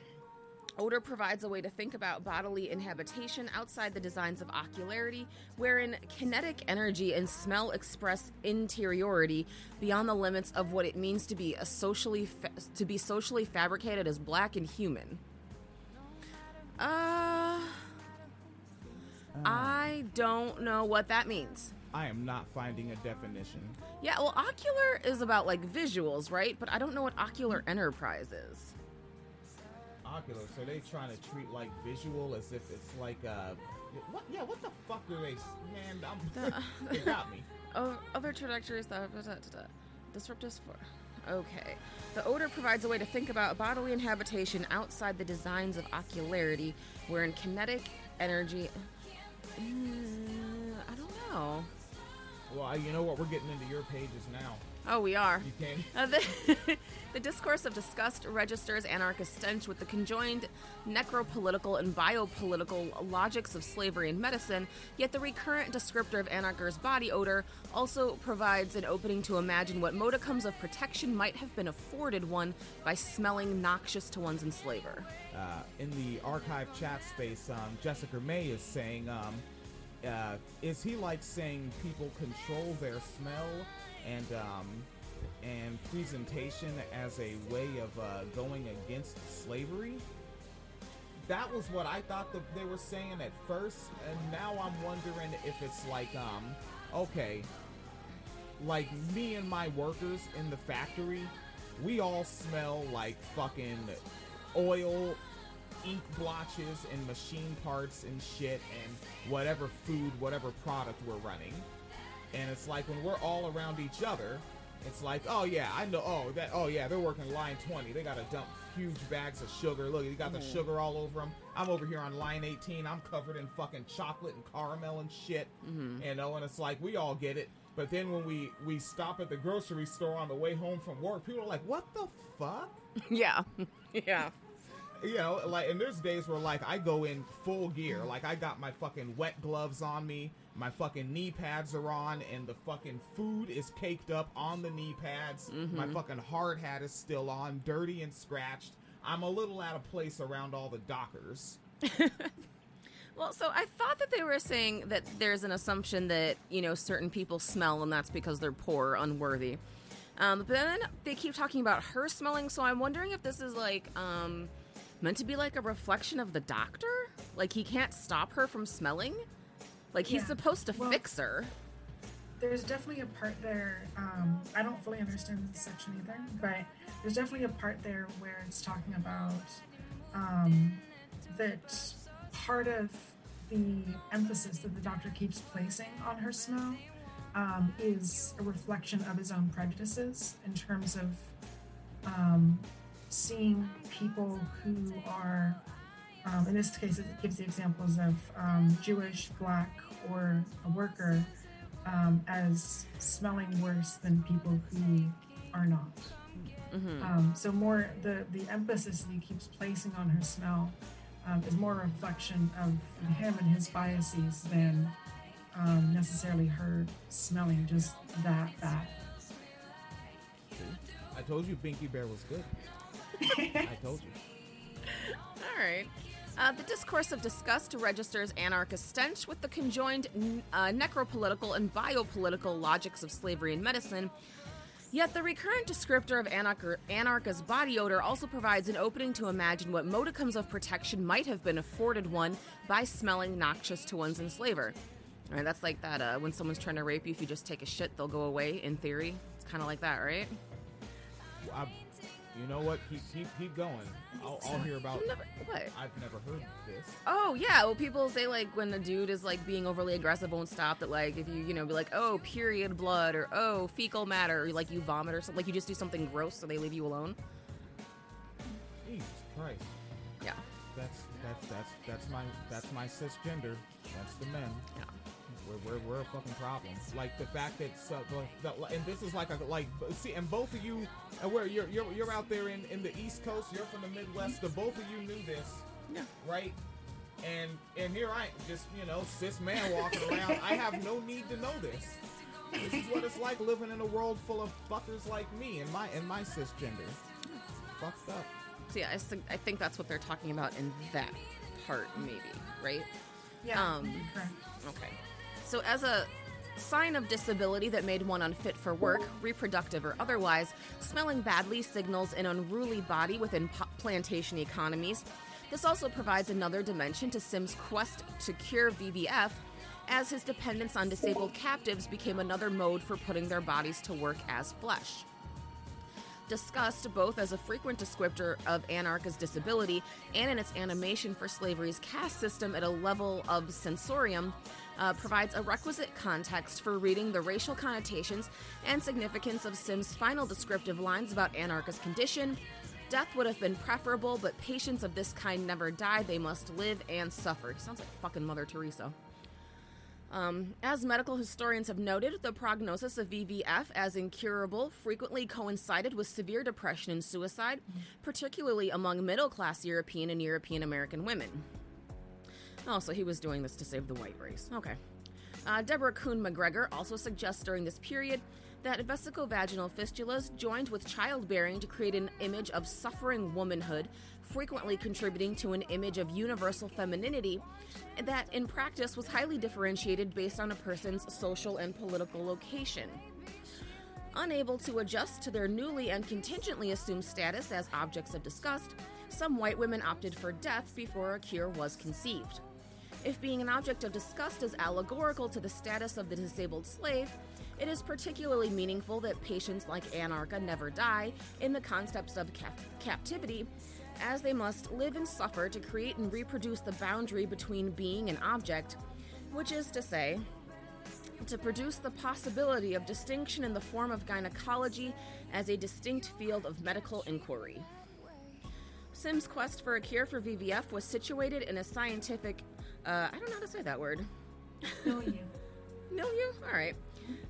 Odor provides a way to think about bodily inhabitation outside the designs of ocularity, wherein kinetic energy and smell express interiority beyond the limits of what it means to be a socially fa- to be socially fabricated as black and human. Uh, I don't know what that means. I am not finding a definition. Yeah, well, ocular is about like visuals, right? But I don't know what ocular enterprise is. Ocular, so they trying to treat like visual as if it's like uh, what? Yeah, what the fuck are they? Man, I'm, they got me. Oh, other trajectories that disruptors for. Okay. The odor provides a way to think about bodily inhabitation outside the designs of ocularity, wherein kinetic energy. Mm, I don't know. Well, I- you know what? We're getting into your pages now. Oh, we are. Uh, the, the discourse of disgust registers Anarcha's stench with the conjoined necropolitical and biopolitical logics of slavery and medicine, yet the recurrent descriptor of Anarcha's body odor also provides an opening to imagine what modicums of protection might have been afforded one by smelling noxious to one's enslaver. uh, in the archive chat space, um, Jessica May is saying, um, uh, is he like saying people control their smell and um, and presentation as a way of uh, going against slavery? That was what I thought they were saying at first, and now I'm wondering if it's like, um, okay, like me and my workers in the factory, we all smell like fucking oil, ink blotches, and machine parts and shit, and whatever food, whatever product we're running. And it's like when we're all around each other, it's like, oh yeah, I know. Oh that. Oh yeah, they're working line 20. They gotta dump huge bags of sugar. Look, they got the mm-hmm. sugar all over them. I'm over here on line 18. I'm covered in fucking chocolate and caramel and shit. Mm-hmm. You know, and it's like we all get it. But then when we we stop at the grocery store on the way home from work, people are like, "What the fuck?" Yeah. yeah. You know, like, and there's days where like I go in full gear, like I got my fucking wet gloves on me, my fucking knee pads are on, and the fucking food is caked up on the knee pads. My fucking hard hat is still on, dirty and scratched. I'm a little out of place around all the dockers. Well, so I thought that they were saying that there's an assumption that, you know, certain people smell and that's because they're poor unworthy. Um, but then they keep talking about her smelling, so I'm wondering if this is like um, meant to be like a reflection of the doctor? Like he can't stop her from smelling? Like he's Yeah. supposed to Well- fix her. There's definitely a part there. Um, I don't fully understand this section either, but there's definitely a part there where it's talking about um, that part of the emphasis that the doctor keeps placing on her smell um, is a reflection of his own prejudices in terms of um, seeing people who are, um, in this case, it gives the examples of um, Jewish, black, or a worker um, as smelling worse than people who are not. Um, so more the the emphasis that he keeps placing on her smell um, is more a reflection of him and his biases than um, necessarily her smelling just that bad. I told you Binky Bear was good. I told you. All right. Uh, the discourse of disgust registers Anarcha's stench with the conjoined uh, necropolitical and biopolitical logics of slavery and medicine. Yet the recurrent descriptor of anarch- Anarcha's body odor also provides an opening to imagine what modicums of protection might have been afforded one by smelling noxious to one's enslaver. All right, that's like that. Uh, when someone's trying to rape you, if you just take a shit, they'll go away. In theory, it's kind of like that, right? I, you know what? Keep keep keep going. I'll, I'll hear about. Never- what? I've never heard this. Oh yeah, well people say like when a dude is like being overly aggressive won't stop that like if you you know be like oh period blood or oh fecal matter or like you vomit or something like you just do something gross so they leave you alone. Jesus Christ. Yeah. That's that's that's that's my that's my cisgender. That's the men. Yeah. We're, we're, we're a fucking problem. Like the fact that, so, the, the, and this is like a like see, and both of you, and where you're you're you're out there in in the East Coast, you're from the Midwest. The both of you knew this, Yeah. right? And and here I am, just you know, cis man walking around. I have no need to know this. This is what it's like living in a world full of fuckers like me and my and my cisgender. Fucked up. So yeah, I think I think that's what they're talking about in that part maybe, right? Yeah, Um. Okay. So, as a sign of disability that made one unfit for work, reproductive or otherwise, smelling badly signals an unruly body within plantation economies. This also provides another dimension to Sim's quest to cure VVF, as his dependence on disabled captives became another mode for putting their bodies to work as flesh discussed both as a frequent descriptor of Anarcha's disability and in its animation for slavery's caste system at a level of sensorium, uh, provides a requisite context for reading the racial connotations and significance of Sims' final descriptive lines about Anarcha's condition. Death would have been preferable, but patients of this kind never die. They must live and suffer. Sounds like fucking Mother Teresa. Um, as medical historians have noted, the prognosis of VVF as incurable frequently coincided with severe depression and suicide, particularly among middle class European and European American women. Oh, so he was doing this to save the white race. Okay. Uh, Deborah Kuhn McGregor also suggests during this period that vesicovaginal fistulas joined with childbearing to create an image of suffering womanhood, frequently contributing to an image of universal femininity that in practice was highly differentiated based on a person's social and political location. Unable to adjust to their newly and contingently assumed status as objects of disgust, some white women opted for death before a cure was conceived. If being an object of disgust is allegorical to the status of the disabled slave, it is particularly meaningful that patients like Anarcha never die in the concepts of cap- captivity, as they must live and suffer to create and reproduce the boundary between being and object, which is to say, to produce the possibility of distinction in the form of gynecology as a distinct field of medical inquiry. Sim's quest for a cure for VVF was situated in a scientific, uh, I don't know how to say that word. Milieu. you? All right.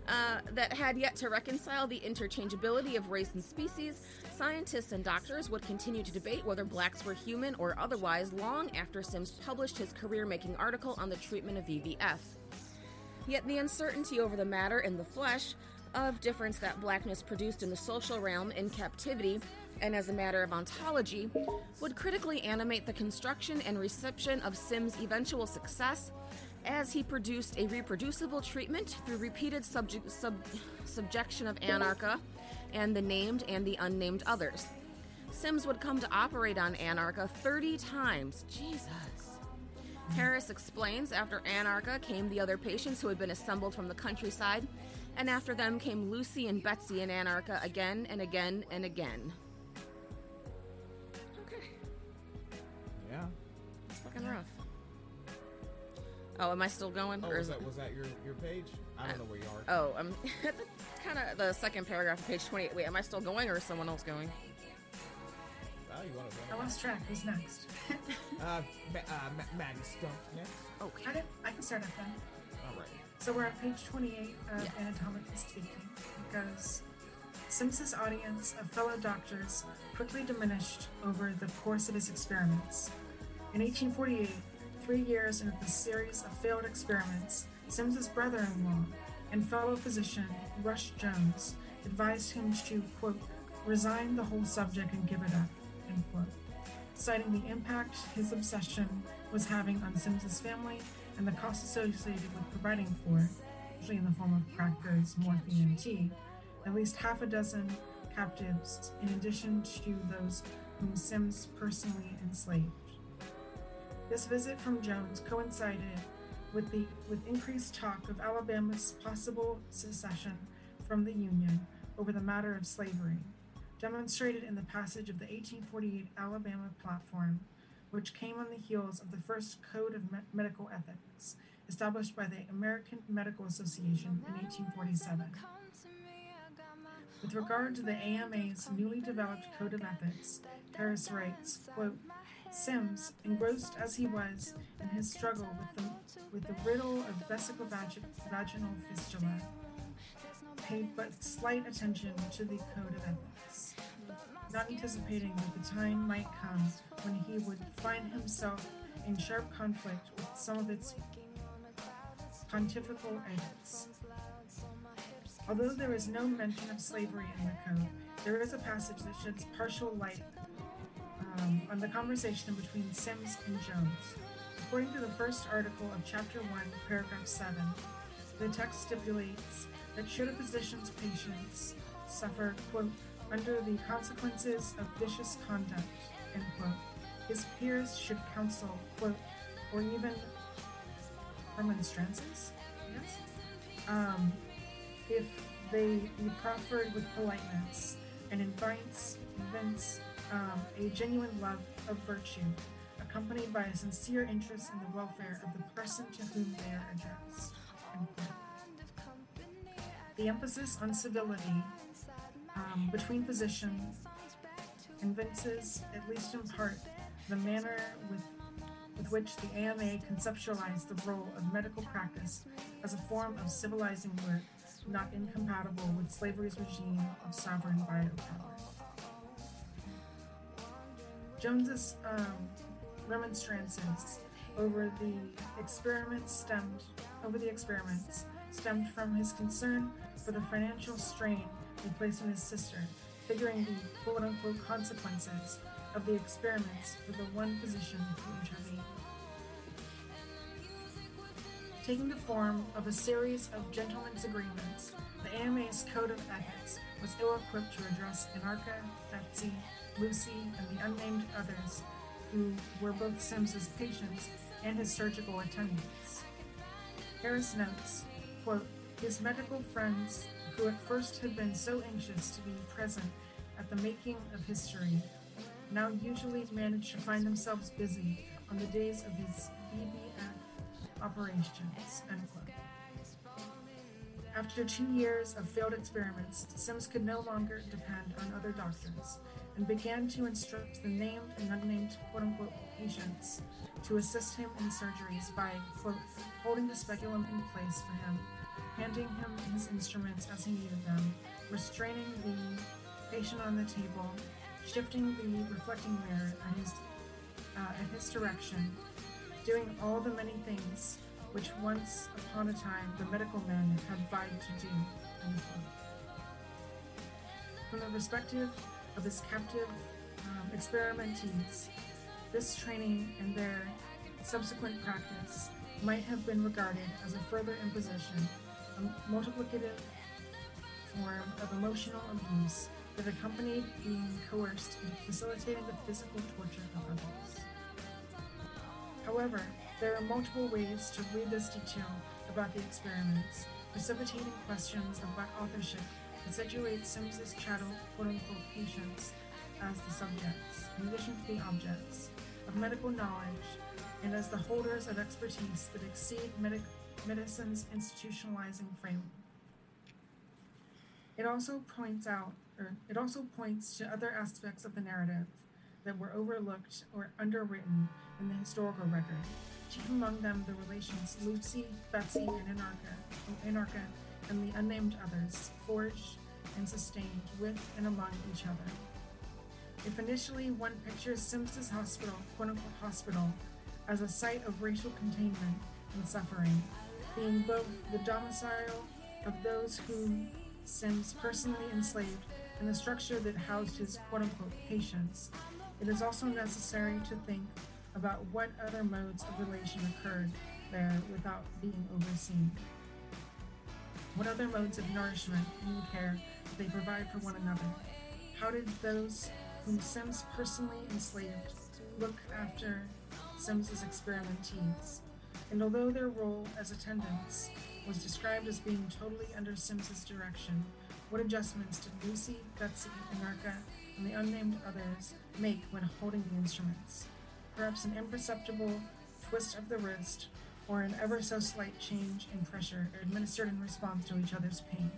Uh, that had yet to reconcile the interchangeability of race and species, scientists and doctors would continue to debate whether blacks were human or otherwise long after Sims published his career making article on the treatment of VVF. Yet the uncertainty over the matter in the flesh of difference that blackness produced in the social realm in captivity and as a matter of ontology would critically animate the construction and reception of Sim's eventual success as he produced a reproducible treatment through repeated sub, subjection of Anarcha and the named and the unnamed others. Sims would come to operate on Anarcha 30 times. Jesus. Harris explains after Anarcha came the other patients who had been assembled from the countryside, and after them came Lucy and Betsy and Anarcha again and again and again. Fucking rough. Oh, am I still going? Oh, or was that was that your your page? I don't know where you are. Oh, I'm at the kind of the second paragraph of page 28. Wait, am I still going or is someone else going? Oh, you want to I lost track. Who's next? Uh, Ma- uh, Ma- Maddie Stump next. Okay. I, did, I can start at then. All right. So we're on page 28 of Yes. Anatomically Speaking. It goes Sims's audience of fellow doctors quickly diminished over the course of his experiments. In 1848, three years into the series of failed experiments, Sims's brother in law and fellow physician, Rush Jones, advised him to, quote, resign the whole subject and give it up, end quote citing the impact his obsession was having on Sims's family and the costs associated with providing for it, usually in the form of crack goods, morphine, and tea, at least half a dozen captives, in addition to those whom Sims personally enslaved. This visit from Jones coincided with the with increased talk of Alabama's possible secession from the Union over the matter of slavery, demonstrated in the passage of the 1848 Alabama Platform, which came on the heels of the first Code of Me- Medical Ethics, established by the American Medical Association in 1847. With regard to the AMA's newly developed Code of Ethics, Harris writes, quote, Sims, engrossed as he was in his struggle with the, with the riddle of vesicovaginal fistula, paid but slight attention to the Code of Ethics, not anticipating that the time might come when he would find himself in sharp conflict with some of its pontifical edicts. Although there is no mention of slavery in the code, there is a passage that sheds partial light um, on the conversation between Sims and Jones. According to the first article of Chapter 1, Paragraph 7, the text stipulates that should a physician's patients suffer, quote, under the consequences of vicious conduct, end quote, his peers should counsel, quote, or even remonstrances, yes, um, if they be proffered with politeness and invites, evince um, a genuine love of virtue, accompanied by a sincere interest in the welfare of the person to whom they are addressed. The emphasis on civility um, between physicians convinces, at least in part, the manner with, with which the AMA conceptualized the role of medical practice as a form of civilizing work not incompatible with slavery's regime of sovereign biopower. Jones's um, remonstrances over the experiments stemmed over the experiments stemmed from his concern for the financial strain he placed on his sister, figuring the quote unquote consequences of the experiments for the one physician who intervened. Taking the form of a series of gentlemen's agreements, the AMA's code of ethics was ill equipped to address Anarcha, Betsy, Lucy, and the unnamed others who were both Sims's patients and his surgical attendants. Harris notes, quote, his medical friends, who at first had been so anxious to be present at the making of history, now usually manage to find themselves busy on the days of his VVF operations. After two years of failed experiments, Sims could no longer depend on other doctors and began to instruct the named and unnamed quote unquote patients to assist him in surgeries by quote holding the speculum in place for him, handing him his instruments as he needed them, restraining the patient on the table, shifting the reflecting mirror at his uh, at his direction, doing all the many things which once upon a time the medical men had vied to do. From the perspective of his captive um, experimentees, this training and their subsequent practice might have been regarded as a further imposition, a multiplicative form of emotional abuse that accompanied being coerced into facilitating the physical torture of others. However, there are multiple ways to read this detail about the experiments, precipitating questions about authorship that situate Sims's chattel quote-unquote patients as the subjects, in addition to the objects, of medical knowledge, and as the holders of expertise that exceed medic- medicine's institutionalizing frame. It also points out, or it also points to other aspects of the narrative that were overlooked or underwritten in the historical record, chief among them the relations Lucy, Betsy, and Anarcha, oh, Anarcha and the unnamed others, forged and sustained with and among each other. If initially one pictures Sims's hospital, quote unquote hospital, as a site of racial containment and suffering, being both the domicile of those whom Sims personally enslaved and the structure that housed his quote unquote patients, it is also necessary to think about what other modes of relation occurred there without being overseen. What other modes of nourishment and care did they provide for one another? How did those whom Sims personally enslaved look after Sims's experimentees? And although their role as attendants was described as being totally under Sims's direction, what adjustments did Lucy, Betsy, Anarcha, and the unnamed others make when holding the instruments? Perhaps an imperceptible twist of the wrist or an ever so slight change in pressure administered in response to each other's pain.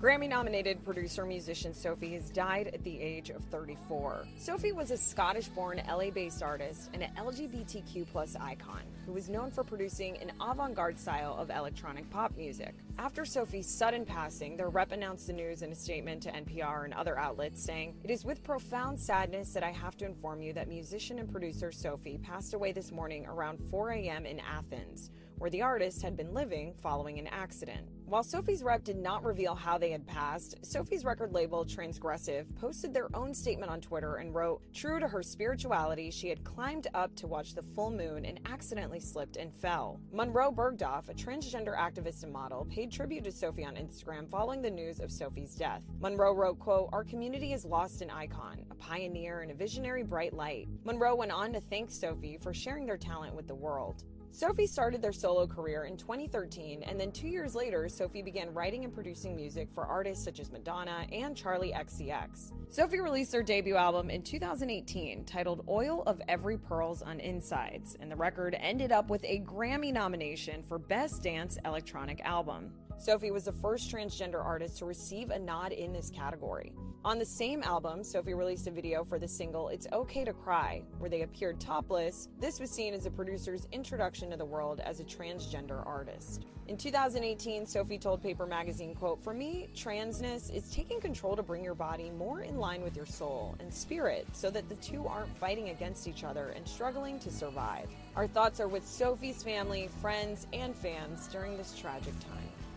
Grammy nominated producer musician Sophie has died at the age of 34. Sophie was a Scottish born LA based artist and an LGBTQ icon who was known for producing an avant garde style of electronic pop music. After Sophie's sudden passing, their rep announced the news in a statement to NPR and other outlets saying, It is with profound sadness that I have to inform you that musician and producer Sophie passed away this morning around 4 a.m. in Athens where the artist had been living following an accident. While Sophie's rep did not reveal how they had passed, Sophie's record label, Transgressive, posted their own statement on Twitter and wrote, True to her spirituality, she had climbed up to watch the full moon and accidentally slipped and fell. Munroe Bergdorf, a transgender activist and model, paid tribute to Sophie on Instagram following the news of Sophie's death. Munroe wrote, quote, Our community has lost an icon, a pioneer, and a visionary bright light. Munroe went on to thank Sophie for sharing their talent with the world. Sophie started their solo career in 2013, and then two years later, Sophie began writing and producing music for artists such as Madonna and Charli XCX. Sophie released their debut album in 2018 titled Oil of Every Pearl's Un-Insides, and the record ended up with a Grammy nomination for Best Dance Electronic Album. Sophie was the first transgender artist to receive a nod in this category. On the same album, Sophie released a video for the single It's Okay to Cry, where they appeared topless. This was seen as the producer's introduction to the world as a transgender artist. In 2018, Sophie told Paper Magazine, quote, For me, transness is taking control to bring your body more in line with your soul and spirit so that the two aren't fighting against each other and struggling to survive. Our thoughts are with Sophie's family, friends, and fans during this tragic time.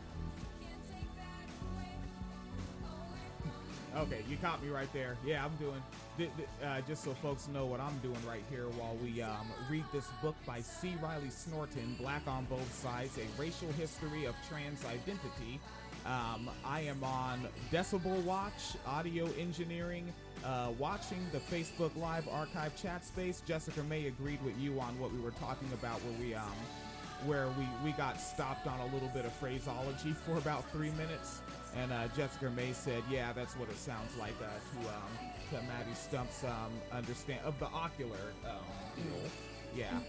Okay, you caught me right there. Yeah, I'm doing. Uh, just so folks know what I'm doing right here while we um, read this book by C. Riley Snorton, Black on Both Sides: A Racial History of Trans Identity. Um, I am on Decibel Watch, audio engineering, uh, watching the Facebook Live archive chat space. Jessica May agreed with you on what we were talking about, where we um, where we, we got stopped on a little bit of phraseology for about three minutes. And uh, Jessica May said, yeah, that's what it sounds like uh, to, um, to Maddie Stump's um, understand of the ocular um, deal. Yeah.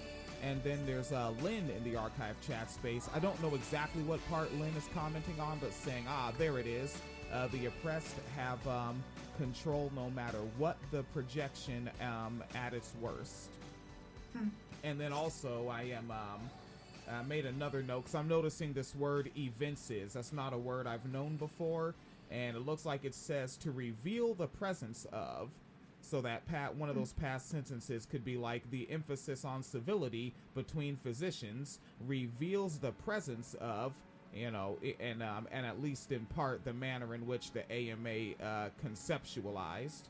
And then there's uh, Lynn in the archive chat space. I don't know exactly what part Lynn is commenting on, but saying, ah, there it is. Uh, the oppressed have um, control no matter what the projection um, at its worst. And then also, I am um, uh, made another note because I'm noticing this word evinces. That's not a word I've known before, and it looks like it says to reveal the presence of. So that pat one of those past sentences could be like the emphasis on civility between physicians reveals the presence of you know, and um, and at least in part the manner in which the AMA uh, conceptualized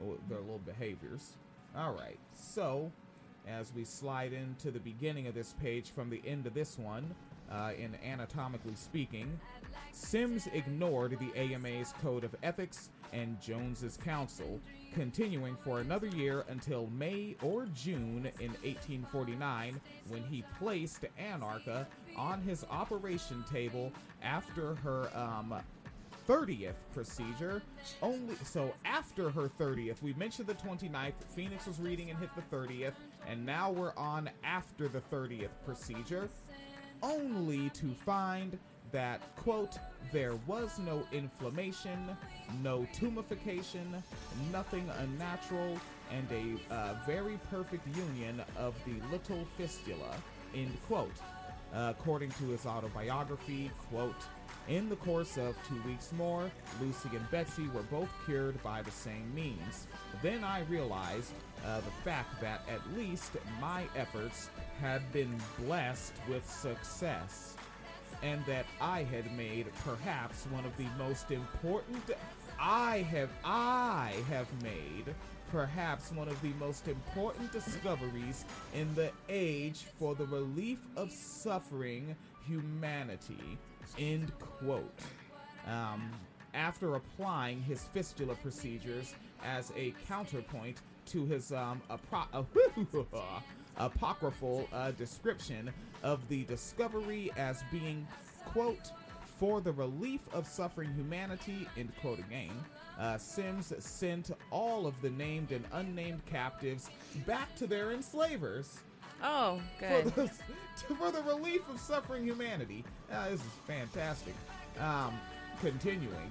uh, their little behaviors. All right, so as we slide into the beginning of this page from the end of this one, uh, in anatomically speaking, Sims ignored the AMA's code of ethics and Jones's counsel, continuing for another year until May or June in 1849 when he placed Anarcha on his operation table after her um, 30th procedure. Only so after her 30th, we mentioned the 29th. Phoenix was reading and hit the 30th, and now we're on after the 30th procedure, only to find that quote there was no inflammation, no tumefaction, nothing unnatural, and a uh, very perfect union of the little fistula. End quote. Uh, according to his autobiography, quote, in the course of two weeks more, Lucy and Betsy were both cured by the same means. Then I realized uh, the fact that at least my efforts had been blessed with success, and that I had made perhaps one of the most important. I have I have made perhaps one of the most important discoveries in the age for the relief of suffering humanity. End quote. Um, after applying his fistula procedures as a counterpoint to his um, apro- apocryphal uh, description of the discovery as being, quote, for the relief of suffering humanity, end quote again, uh, Sims sent all of the named and unnamed captives back to their enslavers Oh, for good. the, for the relief of suffering humanity. Uh, this is fantastic. Um, continuing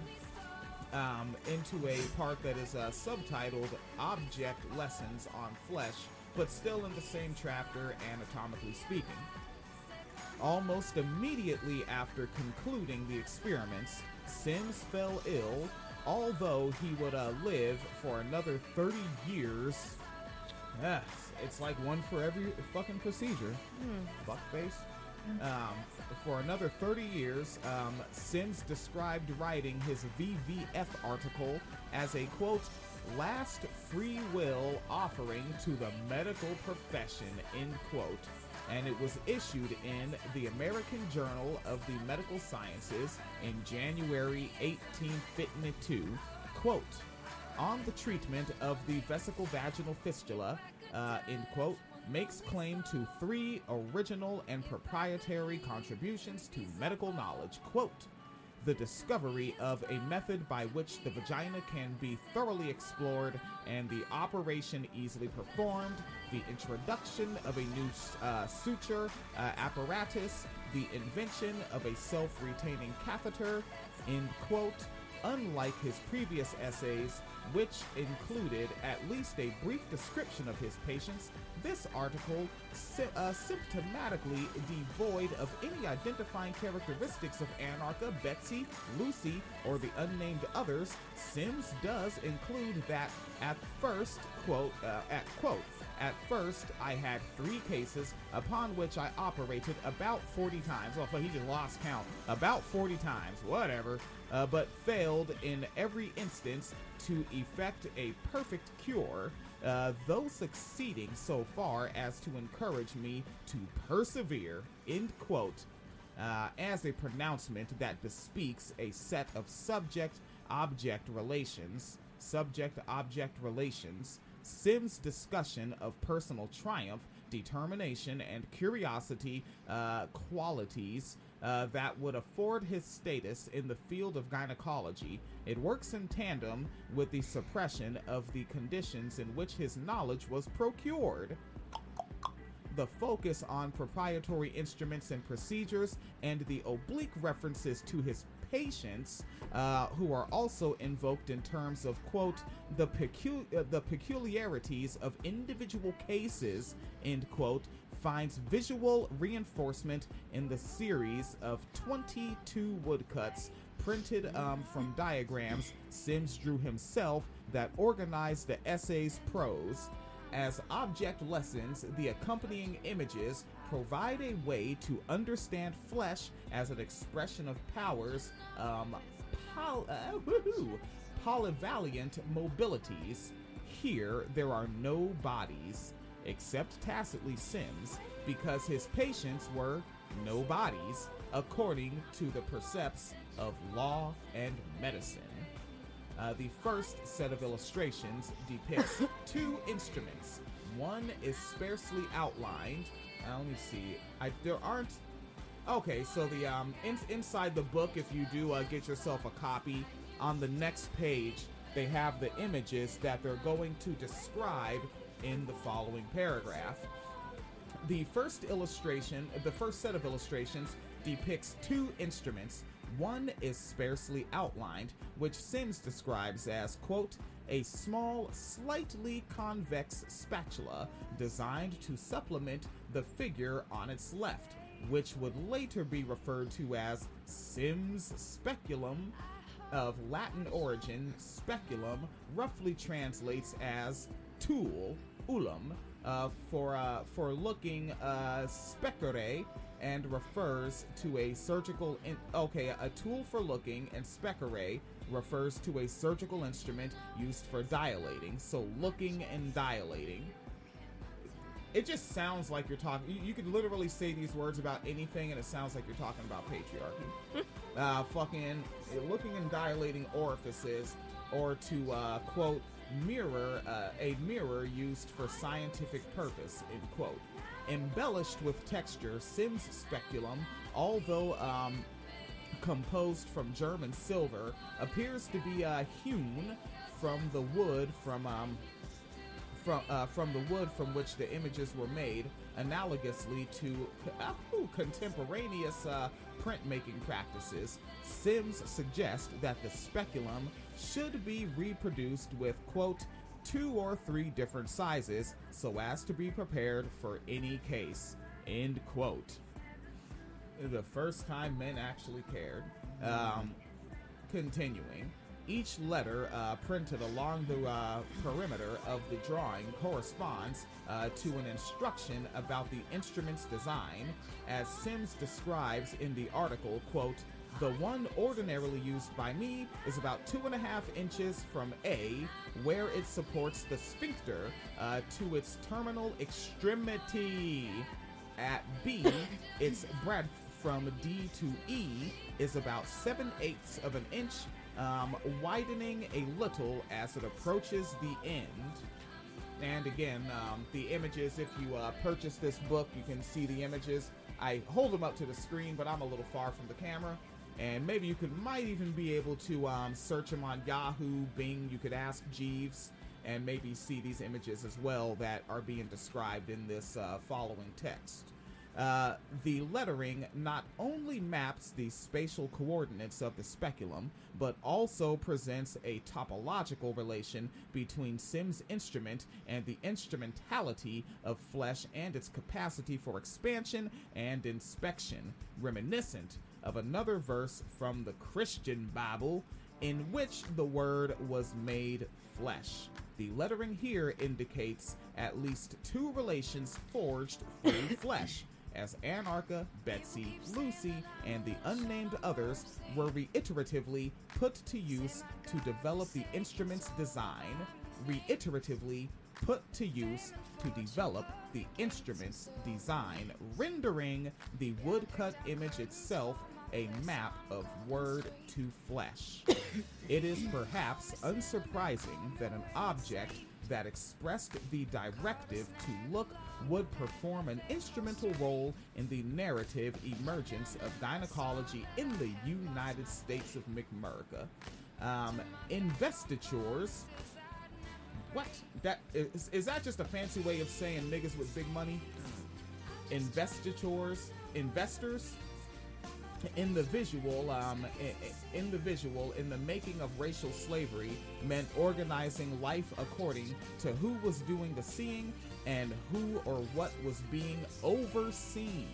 um, into a part that is uh, subtitled Object Lessons on Flesh, but still in the same chapter, anatomically speaking. Almost immediately after concluding the experiments, Sims fell ill, although he would uh, live for another 30 years. Yes, it's like one for every fucking procedure. Fuckface. Um, for another 30 years, um, Sims described writing his VVF article as a quote, last free will offering to the medical profession, end quote. And it was issued in the American Journal of the Medical Sciences in January 1852. Quote, on the treatment of the vesico-vaginal fistula, uh, end quote, makes claim to three original and proprietary contributions to medical knowledge. Quote, the discovery of a method by which the vagina can be thoroughly explored and the operation easily performed, the introduction of a new uh, suture uh, apparatus, the invention of a self retaining catheter, end quote. Unlike his previous essays, which included at least a brief description of his patients, this article, uh, symptomatically devoid of any identifying characteristics of Anarcha, Betsy, Lucy, or the unnamed others, Sims does include that at first, quote, uh, at quote, at first, I had three cases upon which I operated about 40 times. Well, he just lost count. About 40 times, whatever. Uh, but failed in every instance to effect a perfect cure, uh, though succeeding so far as to encourage me to persevere. End quote. Uh, as a pronouncement that bespeaks a set of subject object relations, subject object relations, Sims' discussion of personal triumph, determination, and curiosity uh, qualities uh, that would afford his status in the field of gynecology. It works in tandem with the suppression of the conditions in which his knowledge was procured the focus on proprietary instruments and procedures, and the oblique references to his patients, uh, who are also invoked in terms of quote the pecu- uh, the peculiarities of individual cases end quote finds visual reinforcement in the series of 22 woodcuts printed um, from diagrams Sims drew himself that organized the essay's prose. As object lessons, the accompanying images provide a way to understand flesh as an expression of powers, um, pol- uh, polyvalent mobilities. Here, there are no bodies, except tacitly Sims, because his patients were no bodies, according to the precepts of law and medicine. Uh, the first set of illustrations depicts two instruments. One is sparsely outlined. Uh, let me see. I, there aren't. Okay, so the um in, inside the book, if you do uh, get yourself a copy, on the next page they have the images that they're going to describe in the following paragraph. The first illustration, the first set of illustrations, depicts two instruments. One is sparsely outlined, which Sims describes as, quote, a small, slightly convex spatula designed to supplement the figure on its left, which would later be referred to as Sims speculum, of Latin origin, speculum roughly translates as tool, ulum, uh, for uh, for looking uh, specere and refers to a surgical in- okay a tool for looking and specere refers to a surgical instrument used for dilating so looking and dilating. It just sounds like you're talking you, you could literally say these words about anything and it sounds like you're talking about patriarchy. Uh, fucking looking and dilating orifices or to uh, quote mirror uh, a mirror used for scientific purpose end quote. Embellished with texture sims speculum although um, composed from german silver appears to be uh, hewn from the wood from um, from uh, from the wood from which the images were made, analogously to uh, ooh, contemporaneous uh, printmaking practices. Sims suggest that the speculum should be reproduced with quote two or three different sizes so as to be prepared for any case. End quote. The first time men actually cared. Um, continuing. Each letter uh, printed along the uh, perimeter of the drawing corresponds uh, to an instruction about the instrument's design, as Sims describes in the article, quote, the one ordinarily used by me is about two and a half inches from A, where it supports the sphincter, uh, to its terminal extremity. At B, its breadth from D to E is about 7 eighths of an inch, um, widening a little as it approaches the end. And again, um, the images, if you uh, purchase this book, you can see the images. I hold them up to the screen, but I'm a little far from the camera. And maybe you could might even be able to um, search them on Yahoo, Bing. You could ask Jeeves and maybe see these images as well that are being described in this uh, following text. Uh, the lettering not only maps the spatial coordinates of the speculum, but also presents a topological relation between Sim's instrument and the instrumentality of flesh and its capacity for expansion and inspection, reminiscent of another verse from the Christian Bible in which the word was made flesh. The lettering here indicates at least two relations forged through flesh, as Anarcha, Betsy, Lucy, and the unnamed others were reiteratively put to use to develop the instrument's design, reiteratively put to use to develop the instrument's design, rendering the woodcut image itself a map of word to flesh. it is perhaps unsurprising that an object that expressed the directive to look would perform an instrumental role in the narrative emergence of gynecology in the United States of McMurica. Um, investitures. What? That is, is that just a fancy way of saying niggas with big money? Investitures, investors in the visual, um, in the visual, in the making of racial slavery, meant organizing life according to who was doing the seeing and who or what was being overseen.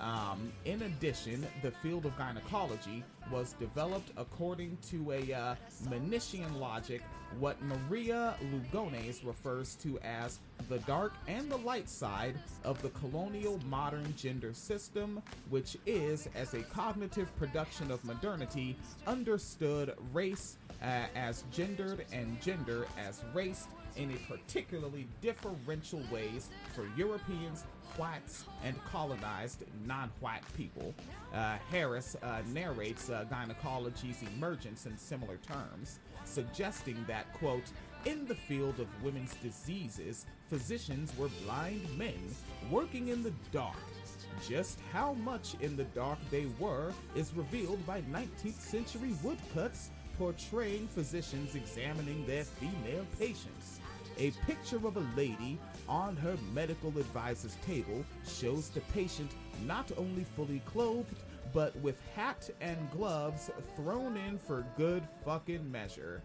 Um, in addition, the field of gynecology was developed according to a uh, Manichean logic, what Maria Lugones refers to as the dark and the light side of the colonial modern gender system, which is, as a cognitive production of modernity, understood race uh, as gendered and gender as raced in a particularly differential ways for Europeans, whites, and colonized non-white people. Uh, Harris uh, narrates uh, gynecology's emergence in similar terms, suggesting that, quote, in the field of women's diseases, physicians were blind men working in the dark. Just how much in the dark they were is revealed by 19th century woodcuts portraying physicians examining their female patients. A picture of a lady on her medical advisor's table shows the patient not only fully clothed, but with hat and gloves thrown in for good fucking measure,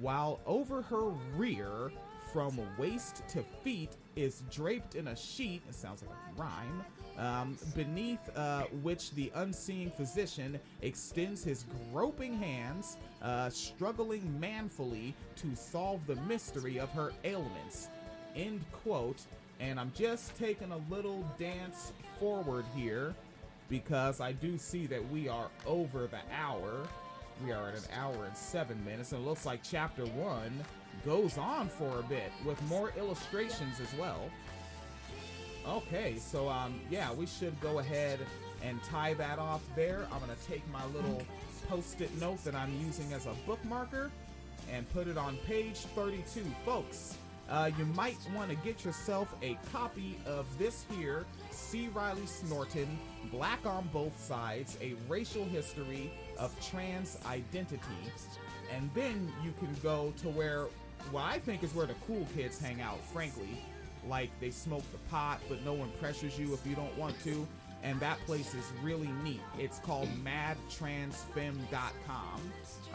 while over her rear, from waist to feet, is draped in a sheet. It sounds like a rhyme. Um, beneath uh, which the unseeing physician extends his groping hands, uh, struggling manfully to solve the mystery of her ailments. End quote. And I'm just taking a little dance forward here because I do see that we are over the hour. We are at an hour and seven minutes, and it looks like chapter one goes on for a bit with more illustrations as well. Okay, so um, yeah, we should go ahead and tie that off there. I'm gonna take my little post-it note that I'm using as a bookmarker and put it on page 32, folks. Uh, you might want to get yourself a copy of this here, C. Riley Snorton, Black on Both Sides, a racial history of trans identity. And then you can go to where, what I think is where the cool kids hang out, frankly. Like they smoke the pot, but no one pressures you if you don't want to. And that place is really neat. It's called madtransfem.com.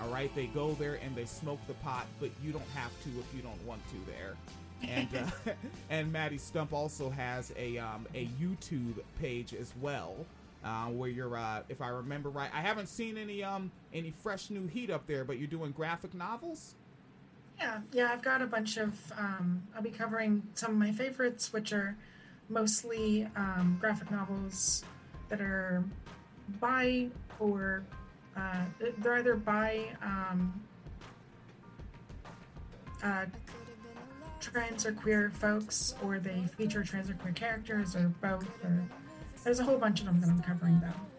All right, they go there and they smoke the pot, but you don't have to if you don't want to there. And uh, and Maddie Stump also has a um, a YouTube page as well, uh, where you're uh, if I remember right. I haven't seen any um any fresh new heat up there, but you're doing graphic novels. Yeah, yeah, I've got a bunch of. Um, I'll be covering some of my favorites, which are mostly um, graphic novels that are by or uh, they're either by um, uh, trans or queer folks, or they feature trans or queer characters, or both. Or there's a whole bunch of them that I'm covering though.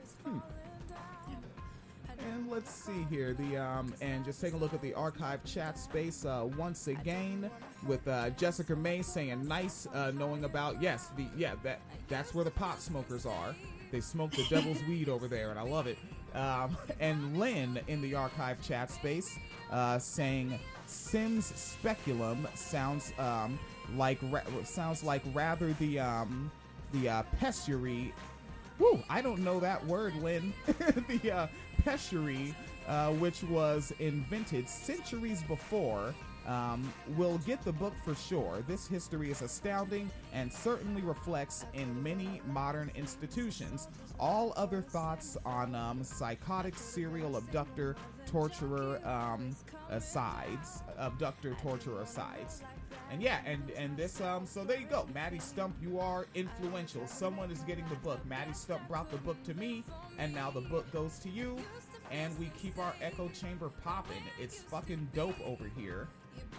And let's see here. The um, and just take a look at the archive chat space uh, once again with uh, Jessica May saying nice, uh, knowing about yes, the yeah that that's where the pot smokers are. They smoke the devil's weed over there, and I love it. Um, and Lynn in the archive chat space uh, saying Sims Speculum sounds um, like ra- sounds like rather the um, the uh, pessary Woo, I don't know that word, Lynn. the uh, uh, which was invented centuries before, um, will get the book for sure. This history is astounding and certainly reflects in many modern institutions. All other thoughts on um, psychotic serial abductor torturer um, asides, abductor torturer asides. And yeah, and and this um so there you go. Maddie Stump, you are influential. Someone is getting the book. Maddie Stump brought the book to me, and now the book goes to you. And we keep our echo chamber popping. It's fucking dope over here.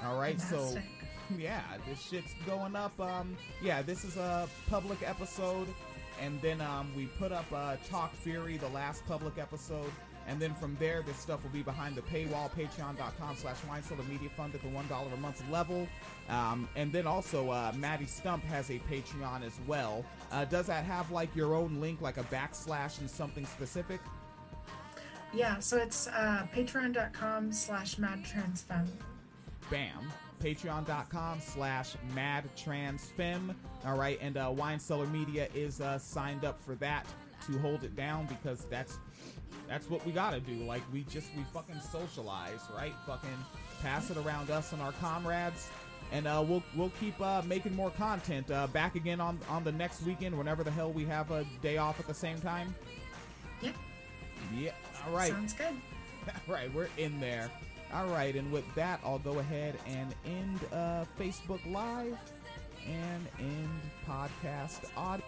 All right, so yeah, this shit's going up. Um, yeah, this is a public episode, and then um, we put up uh, Talk Fury, the last public episode, and then from there, this stuff will be behind the paywall, Patreon.com/slash Wine Media Fund at the one dollar a month level, um, and then also uh, Maddie Stump has a Patreon as well. Uh, does that have like your own link, like a backslash and something specific? Yeah, so it's uh, patreon.com slash madtransfem. bam patreon.com slash madtransfem all right and uh, wine cellar media is uh, signed up for that to hold it down because that's that's what we gotta do like we just we fucking socialize right fucking pass it around us and our comrades and uh, we'll we'll keep uh, making more content uh, back again on on the next weekend whenever the hell we have a day off at the same time Yep, yeah all right sounds good. All right, we're in there. All right, and with that, I'll go ahead and end uh, Facebook Live and end podcast audio.